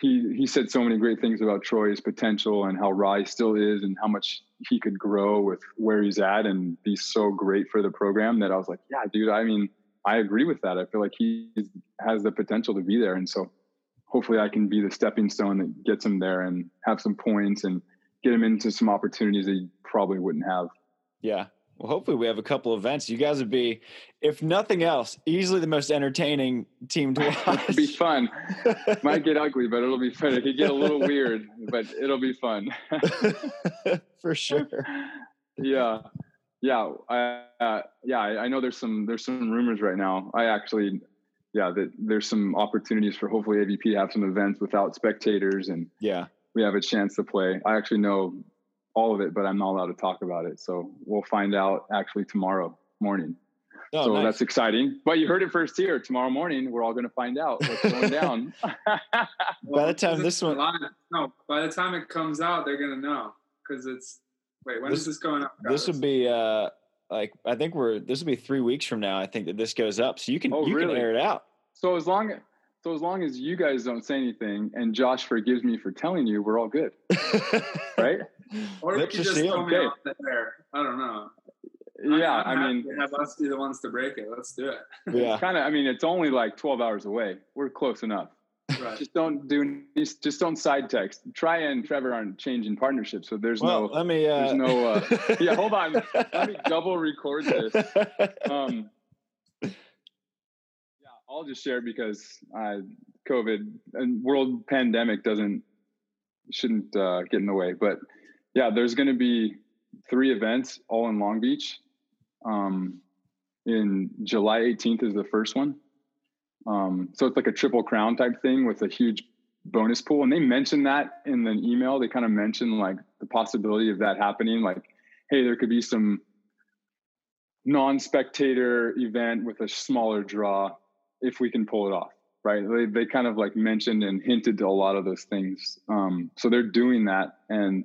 he he said so many great things about Troy's potential and how raw he still is, and how much he could grow with where he's at and be so great for the program. That I was like, yeah, dude. I mean, I agree with that. I feel like he has the potential to be there, and so hopefully I can be the stepping stone that gets him there and have some points and get him into some opportunities that he probably wouldn't have. Yeah. Well, hopefully we have a couple events. You guys would be, if nothing else, easily the most entertaining team to watch. [LAUGHS] it'll be fun. [LAUGHS] Might get ugly, but it'll be fun. It could get a little weird, but it'll be fun. [LAUGHS] For sure. Yeah. Yeah. I, uh, yeah. I know there's some, there's some rumors right now. I actually yeah, that there's some opportunities for hopefully AVP to have some events without spectators and yeah, we have a chance to play. I actually know all of it, but I'm not allowed to talk about it. So we'll find out actually tomorrow morning. Oh, so nice. that's exciting. But you heard it first here. Tomorrow morning, we're all going to find out what's going [LAUGHS] down. by the time this one, [LAUGHS] no, by the time it comes out, they're going to know because it's. Wait, when this, is this going up? This would be uh, like I think we're this will be three weeks from now. I think that this goes up, so you can oh, you really? can air it out. So as long so as long as you guys don't say anything and Josh forgives me for telling you, we're all good, [LAUGHS] right? Or if you just throw me off the air. I don't know. Yeah, i I mean, have us be the ones to break it. Let's do it. Yeah, kind of. I mean, it's only like twelve hours away. We're close enough. Right. Just don't do just don't side text. Tri and Trevor aren't changing partnerships, so there's well, no let me uh... there's no uh, [LAUGHS] yeah, hold on. let me double record this. [LAUGHS] Um Yeah, I'll just share because uh COVID and world pandemic doesn't shouldn't uh, get in the way. But yeah, there's gonna be three events all in Long Beach. Um in July 18th is the first one. Um, so it's like a triple crown type thing with a huge bonus pool. And they mentioned that in the email. They kind of mentioned like the possibility of that happening. Like, hey, there could be some non-spectator event with a smaller draw if we can pull it off. Right. They, they kind of like mentioned and hinted to a lot of those things. Um, so they're doing that and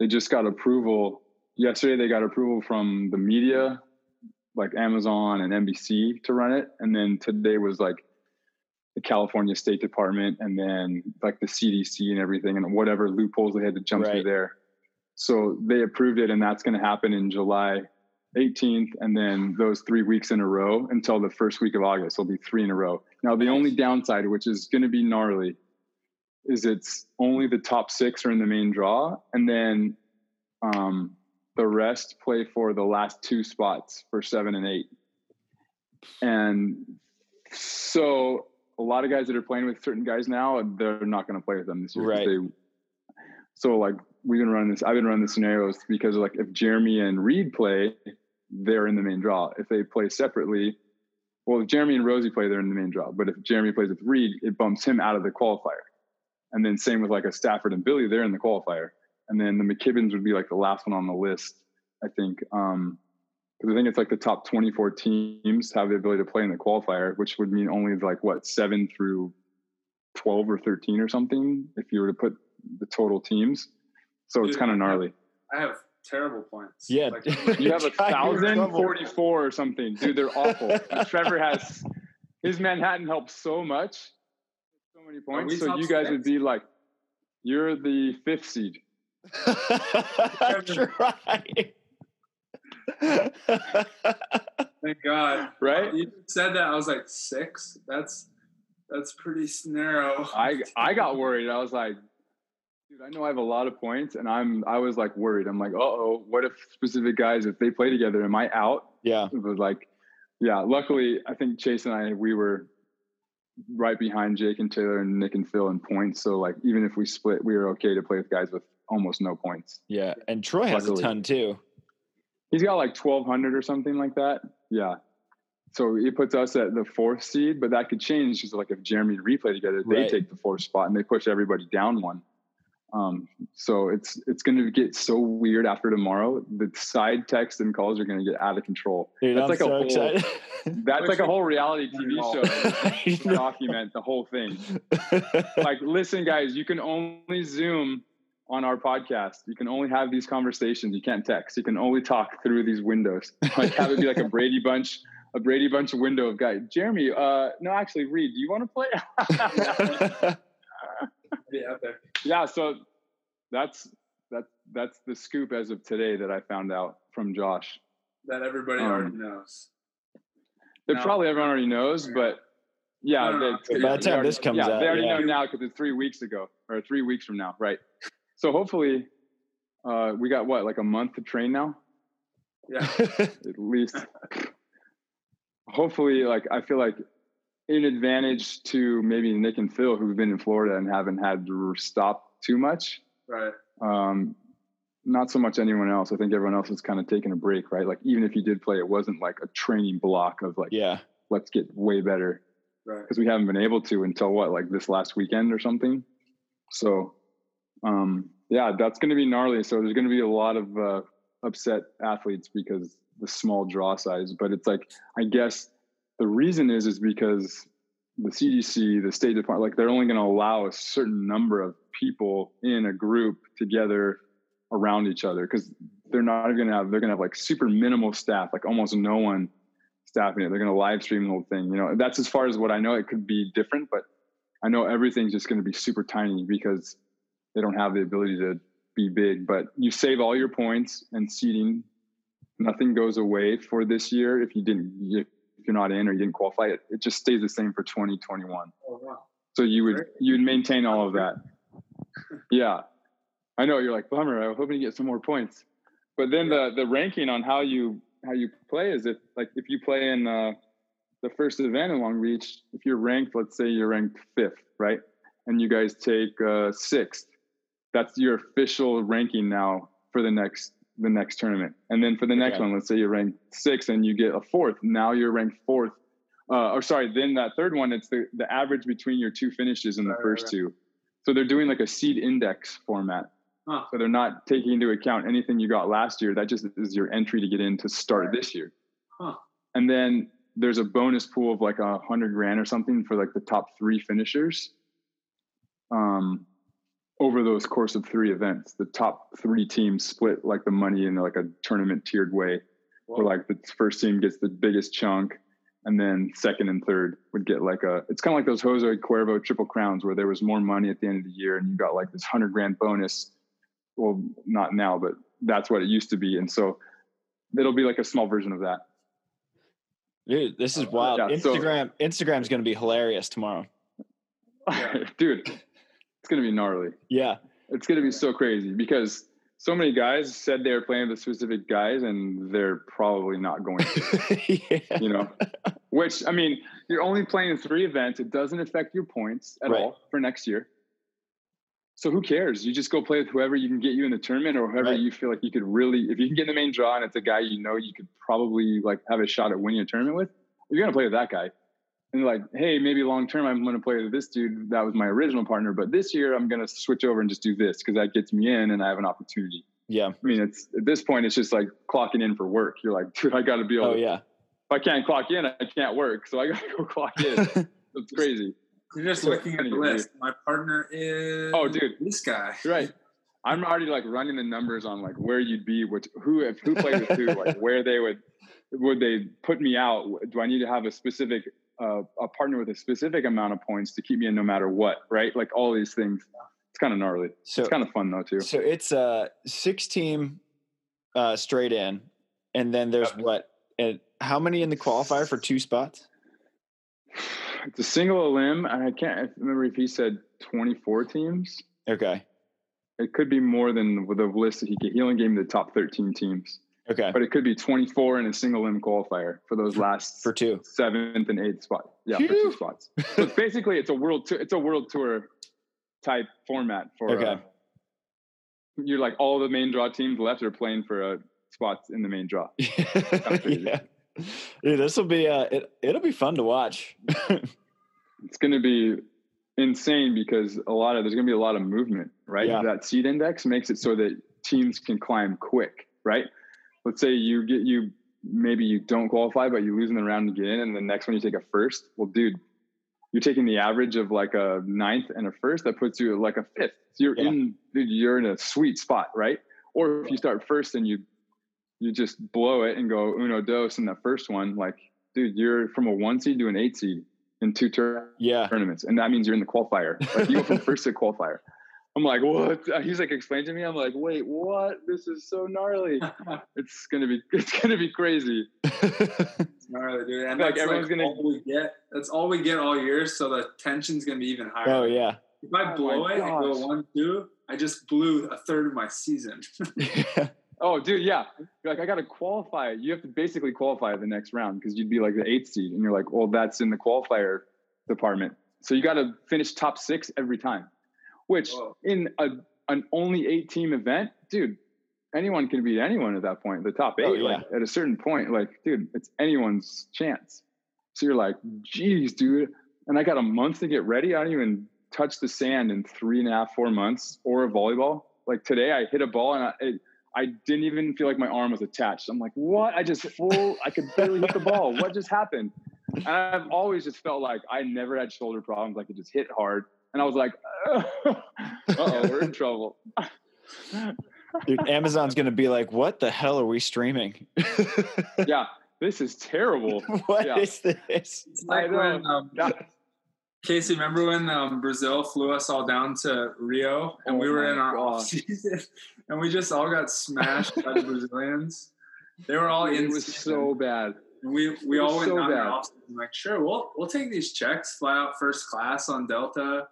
they just got approval yesterday. They got approval from the media like Amazon and NBC to run it. And then today was like the California State Department and then like the CDC and everything and whatever loopholes they had to jump right. through there. So they approved it, and that's going to happen in July 18th, and then those three weeks in a row until the first week of August. Will be three in a row. Now, the only downside, which is going to be gnarly, is it's only the top six are in the main draw, and then um, the rest play for the last two spots for seven and eight. And so a lot of guys that are playing with certain guys now, they're not going to play with them this year. Right. They, so like we've been running this, I've been running the scenarios because like if Jeremy and Reid play, they're in the main draw. If they play separately, well, if Jeremy and Rosie play, they're in the main draw. But if Jeremy plays with Reed, it bumps him out of the qualifier. And then same with like a Stafford and Billy, they're in the qualifier. And then the McKibbins would be like the last one on the list, I think. Um, because I think it's like the top 24 teams have the ability to play in the qualifier, which would mean only like what seven through 12 or 13 or something if you were to put the total teams. So it's kind of gnarly. I have terrible points. Yeah. Like, [LAUGHS] You have a God, you're in thousand trouble. forty-four or something, dude. They're awful. Trevor has his Manhattan helps so much, so many points. So you guys would be like, you're the fifth seed. [LAUGHS] That's right. Thank God. Right? You said that I was like six. That's that's pretty narrow. I I got worried. I was like, dude, I know I have a lot of points, and I'm I was like worried. I'm like, uh oh, what if specific guys if they play together, am I out? yeah. It was like, yeah. Luckily, I think Chase and I we were right behind Jake and Taylor and Nick and Phil in points. So like, even if we split, we were okay to play with guys with almost no points. Yeah. And Troy has Luckily. a ton too. He's got like 1200 or something like that. Yeah. So it puts us at the fourth seed, but that could change because like if Jeremy and replay together, they Right. take the fourth spot and they push everybody down one. Um, so it's it's going to get so weird after tomorrow. The side texts and calls are going to get out of control. Dude, That's I'm like a whole- excited. [LAUGHS] That's like a whole reality TV show [LAUGHS] document the whole thing. [LAUGHS] Like, listen, guys, you can only Zoom on our podcast. You can only have these conversations. You can't text. You can only talk through these windows. [LAUGHS] Like, have it be like a Brady Bunch, a Brady Bunch window of guys. Jeremy, uh, no, actually, Reid, do you want to play? [LAUGHS] Be out there. yeah. So that's that's that's the scoop as of today that I found out from Josh. That everybody Um, already knows. That No. probably everyone already knows, but yeah, No, no, no. they- By the time already- this comes yeah, out, they already yeah. know now because it's three weeks ago or three weeks from now, right? So hopefully, uh, we got what like a month to train now, Yeah. [LAUGHS] at least. hopefully, like I feel like an advantage to maybe Nick and Phil who've been in Florida and haven't had to stop too much. Right. Um, not so much anyone else. I think everyone else is kind of taking a break, right? Like even if you did play, it wasn't like a training block of like yeah. let's get way better Right. because we haven't been able to until what like this last weekend or something so um yeah that's going to be gnarly so there's going to be a lot of uh, upset athletes because the small draw size but it's like i guess the reason is is because the cdc the state department like they're only going to allow a certain number of people in a group together around each other because they're not going to have they're going to have like super minimal staff like almost no one staffing it. They're going to live stream the whole thing. You know, that's as far as what I know. It could be different, but I know everything's just going to be super tiny because they don't have the ability to be big. But you save all your points and seating. Nothing goes away for this year if you didn't if you're not in or you didn't qualify. It it just stays the same for 2021. Oh wow. So you would you would maintain all of that. [LAUGHS] Yeah, I know you're like bummer. I was hoping to get some more points, but then the the ranking on how you how you play is if like if you play in uh, the first event in Long Beach, if you're ranked, let's say you're ranked fifth, right, and you guys take uh, sixth, that's your official ranking now for the next the next tournament. And then for the next one, let's say you're ranked sixth and you get a fourth, now you're ranked fourth. Uh, or sorry, then that third one, it's the, the average between your two finishes in the Right, first right. two. So they're doing like a seed index format. Huh. So they're not taking into account anything you got last year. That just is your entry to get in to start this year. Huh. And then there's a bonus pool of like a hundred grand or something for like the top three finishers. Um, over those course of three events, the top three teams split like the money in like a tournament tiered way, where like the first team gets the biggest chunk, and then second and third would get like a. It's kind of like those Jose Cuervo Triple Crowns, where there was more money at the end of the year, and you got like this hundred grand bonus. Well, not now, but that's what it used to be, and so it'll be like a small version of that. Dude, this is uh, wild. Yeah, so- Instagram Instagram's going to be hilarious tomorrow. Yeah. [LAUGHS] Dude, it's gonna be gnarly. Yeah. It's gonna be so crazy because so many guys said they were playing with specific guys, and they're probably not going to. [LAUGHS] yeah. you know which i mean you're only playing three events it doesn't affect your points at Right. all for next year so who cares you just go play with whoever you can get you in the tournament or whoever Right. you feel like you could really if you can get in the main draw and it's a guy you know you could probably like have a shot at winning a tournament with you're gonna play with that guy and like hey maybe long term i'm gonna play with this dude that was my original partner but this year i'm gonna switch over and just do this because that gets me in and i have an opportunity Yeah. I mean, it's at this point, it's just like clocking in for work. You're like, dude, I got to be able. Oh to, yeah. If I can't clock in, I can't work. So I got to go clock in. [LAUGHS] it's crazy. You're just So looking at the funny, list. My partner is Oh, dude. this guy. Right. I'm already like running the numbers on like where you'd be, which who if who played with who, like [LAUGHS] where they would would they put me out? Do I need to have a specific uh, a partner with a specific amount of points to keep me in no matter what? Right. Like all these things. It's kind of gnarly. So It's kind of fun though too. so it's a six team uh, straight in, and then there's what? And how many in the qualifier for two spots? It's a single limb, and I can't remember if he said 24 teams. Okay. It could be more than the list that he gave. He only gave me the top 13 teams, Okay. but it could be 24 in a single limb qualifier for those last For two. seventh and eighth spot. Yeah, for two spots. So basically, it's a world tour. It's a world tour type format for. Okay. Uh, you're like all the main draw teams left are playing for uh, spots in the main draw. [LAUGHS] yeah. Dude, this will be uh it it'll be fun to watch. [LAUGHS] It's going to be insane because a lot of there's going to be a lot of movement, right? Yeah. That seed index makes it so that teams can climb quick, right? Let's say you get you maybe you don't qualify, but you lose in the round to get in, and the next one you take a first. Well, dude, you're taking the average of like a ninth and a first. That puts you at like a fifth. So you're Yeah. in, dude, you're in a sweet spot, right? Or if you start first and you you just blow it and go uno dos in the first one, like, dude, you're from a one seed to an eight seed in two tur- yeah. tournaments, and that means you're in the qualifier. Like you go from [LAUGHS] first to qualifier. I'm like, what? [LAUGHS] He's like, explain to me. I'm like, wait, what? This is so gnarly. [LAUGHS] It's gonna be, [LAUGHS] it's gonna be crazy. It's gnarly, dude. And Like, that's everyone's like gonna- all we get. That's all we get all year. So the tension's gonna be even higher. oh yeah. If I Oh blow my it and go one two, I just blew a third of my season. yeah. Oh, dude, yeah. You're like, I gotta qualify. You have to basically qualify the next round because you'd be like the eighth seed, and you're like, well, that's in the qualifier department. So you got to finish top six every time. Which Whoa. in a an only eight team event, dude, anyone can beat anyone at that point. The top oh, eight, Oh, like, at a certain point, like, dude, it's anyone's chance. So you're like, geez, dude. And I got a month to get ready. I don't even touch the sand in three and a half, four months or a volleyball. Like today, I hit a ball and I, it, I didn't even feel like my arm was attached. I'm like, what? I just full, I could barely hit the ball. What just happened? And I've always just felt like I never had shoulder problems. I could just hit hard. And I was like, [LAUGHS] uh oh, we're in trouble. [LAUGHS] Dude, Amazon's gonna be like, what the hell are we streaming? [LAUGHS] Yeah, this is terrible. What Yeah. is this? It's like I when um, Yeah. Casey, remember when um, Brazil flew us all down to Rio and Oh we were in our gosh. off season and we just all got smashed by the Brazilians. They were all in It was season. so bad. And we we it all went so down there bad. off season, like sure we'll we'll take these checks, fly out first class on Delta.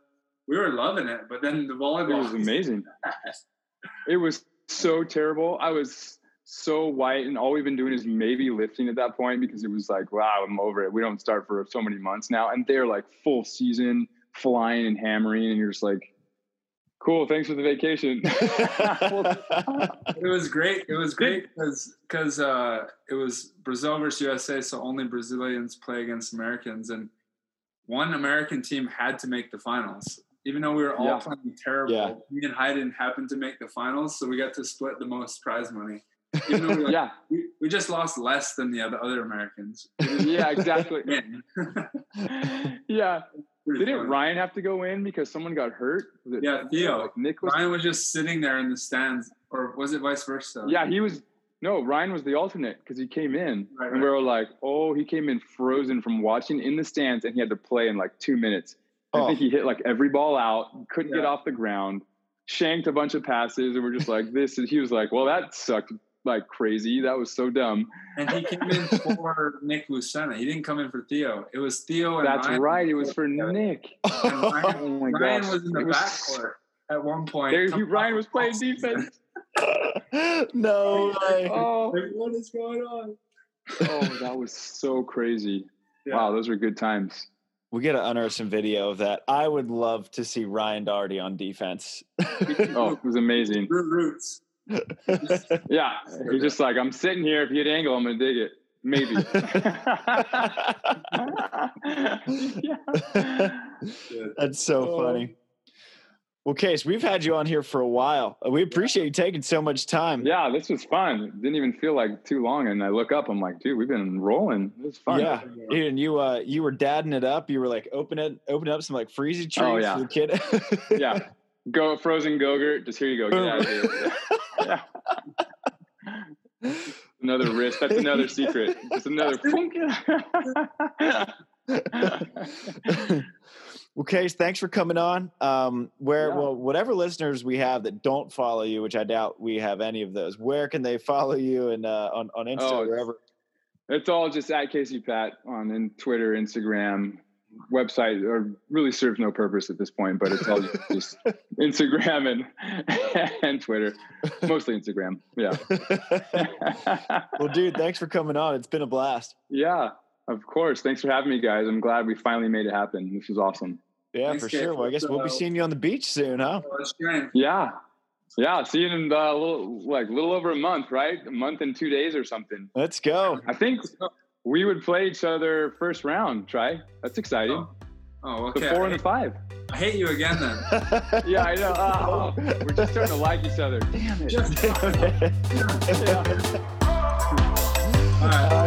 We were loving it, but then the It volleyball was amazing. It was so terrible. I was so white, and all we've been doing is maybe lifting at that point because it was like, wow, I'm over it. We don't start for so many months now, and they're like full season flying and hammering, and you're just like, cool, thanks for the vacation. [LAUGHS] It was great. It was great [LAUGHS] because because uh, it was Brazil versus USA, so only Brazilians play against Americans, and one American team had to make the finals. Even though we were all Yeah. playing terrible, Yeah. me and Hyden happened to make the finals, so we got to split the most prize money. Even though we, like, [LAUGHS] yeah, we, we just lost less than the other, other Americans. Yeah, exactly. [LAUGHS] yeah. [LAUGHS] Pretty Didn't funny. Ryan have to go in because someone got hurt? Was it- Yeah, Theo. Like Nick Ryan was just sitting there in the stands, or was it vice versa? Yeah, he was. No, Ryan was the alternate because he came in, Right, and we were like, "Oh, he came in frozen from watching in the stands, and he had to play in like two minutes." [LAUGHS] I Oh. think he hit like every ball out, couldn't get off the ground, shanked a bunch of passes, and we're just like, "This is." He was like, "Well, that sucked like crazy. That was so dumb." And he came in for Nick Lucena. He didn't come in for Theo. It was Theo and That's Ryan. right. It was for Nick. And [LAUGHS] Ryan, Oh my Ryan gosh. was in the was- backcourt at one point. There, he, Ryan was playing defense. [LAUGHS] no way. Oh, Like, what is going on? oh, that was so crazy. Yeah. Wow, those were good times. We got to unearth some video of that. I would love to see Ryan Doherty on defense. Oh, it was amazing. Roots. [LAUGHS] Yeah, he's just like, I'm sitting here. If you hit angle, I'm gonna dig it. Maybe. [LAUGHS] [LAUGHS] yeah. That's so Oh. funny. Well, Case, we've had you on here for a while. We appreciate you taking so much time. Yeah, this was fun. It didn't even feel like too long. And I look up, I'm like, dude, we've been rolling. This is fun. Yeah, dude, and you uh you were dadding it up. You were like open it, open up some like freezy treats Oh, yeah. for the kid. [LAUGHS] yeah. Go frozen Gogurt. Just here you go. Get out of here. Yeah. [LAUGHS] another risk. That's another secret. Just another. [LAUGHS] well, Case, thanks for coming on. Um, where Yeah. well, whatever listeners we have that don't follow you, which I doubt we have any of those. Where can they follow you and uh, on on Insta Oh, wherever? it's all just at Casey Pat on in Twitter, Instagram, website, or really serves no purpose at this point. But it's all [LAUGHS] just Instagram and [LAUGHS] and Twitter, mostly Instagram. Yeah. [LAUGHS] well, dude, thanks for coming on. It's been a blast. yeah. Of course. Thanks for having me, guys. I'm glad we finally made it happen. This was awesome. Yeah, Thanks, for sure. Well, I guess we'll be seeing you on the beach soon, huh? Oh, that's great. Yeah. Yeah. See you in uh, a little, like a little over a month, right? A month and two days or something. Let's go. I think we would play each other first round. Tri. That's exciting. Oh, The okay. four and the five. I hate you again then. [LAUGHS] Yeah, I know. Oh, we're just starting to like each other. Damn it. Just [LAUGHS] Yeah.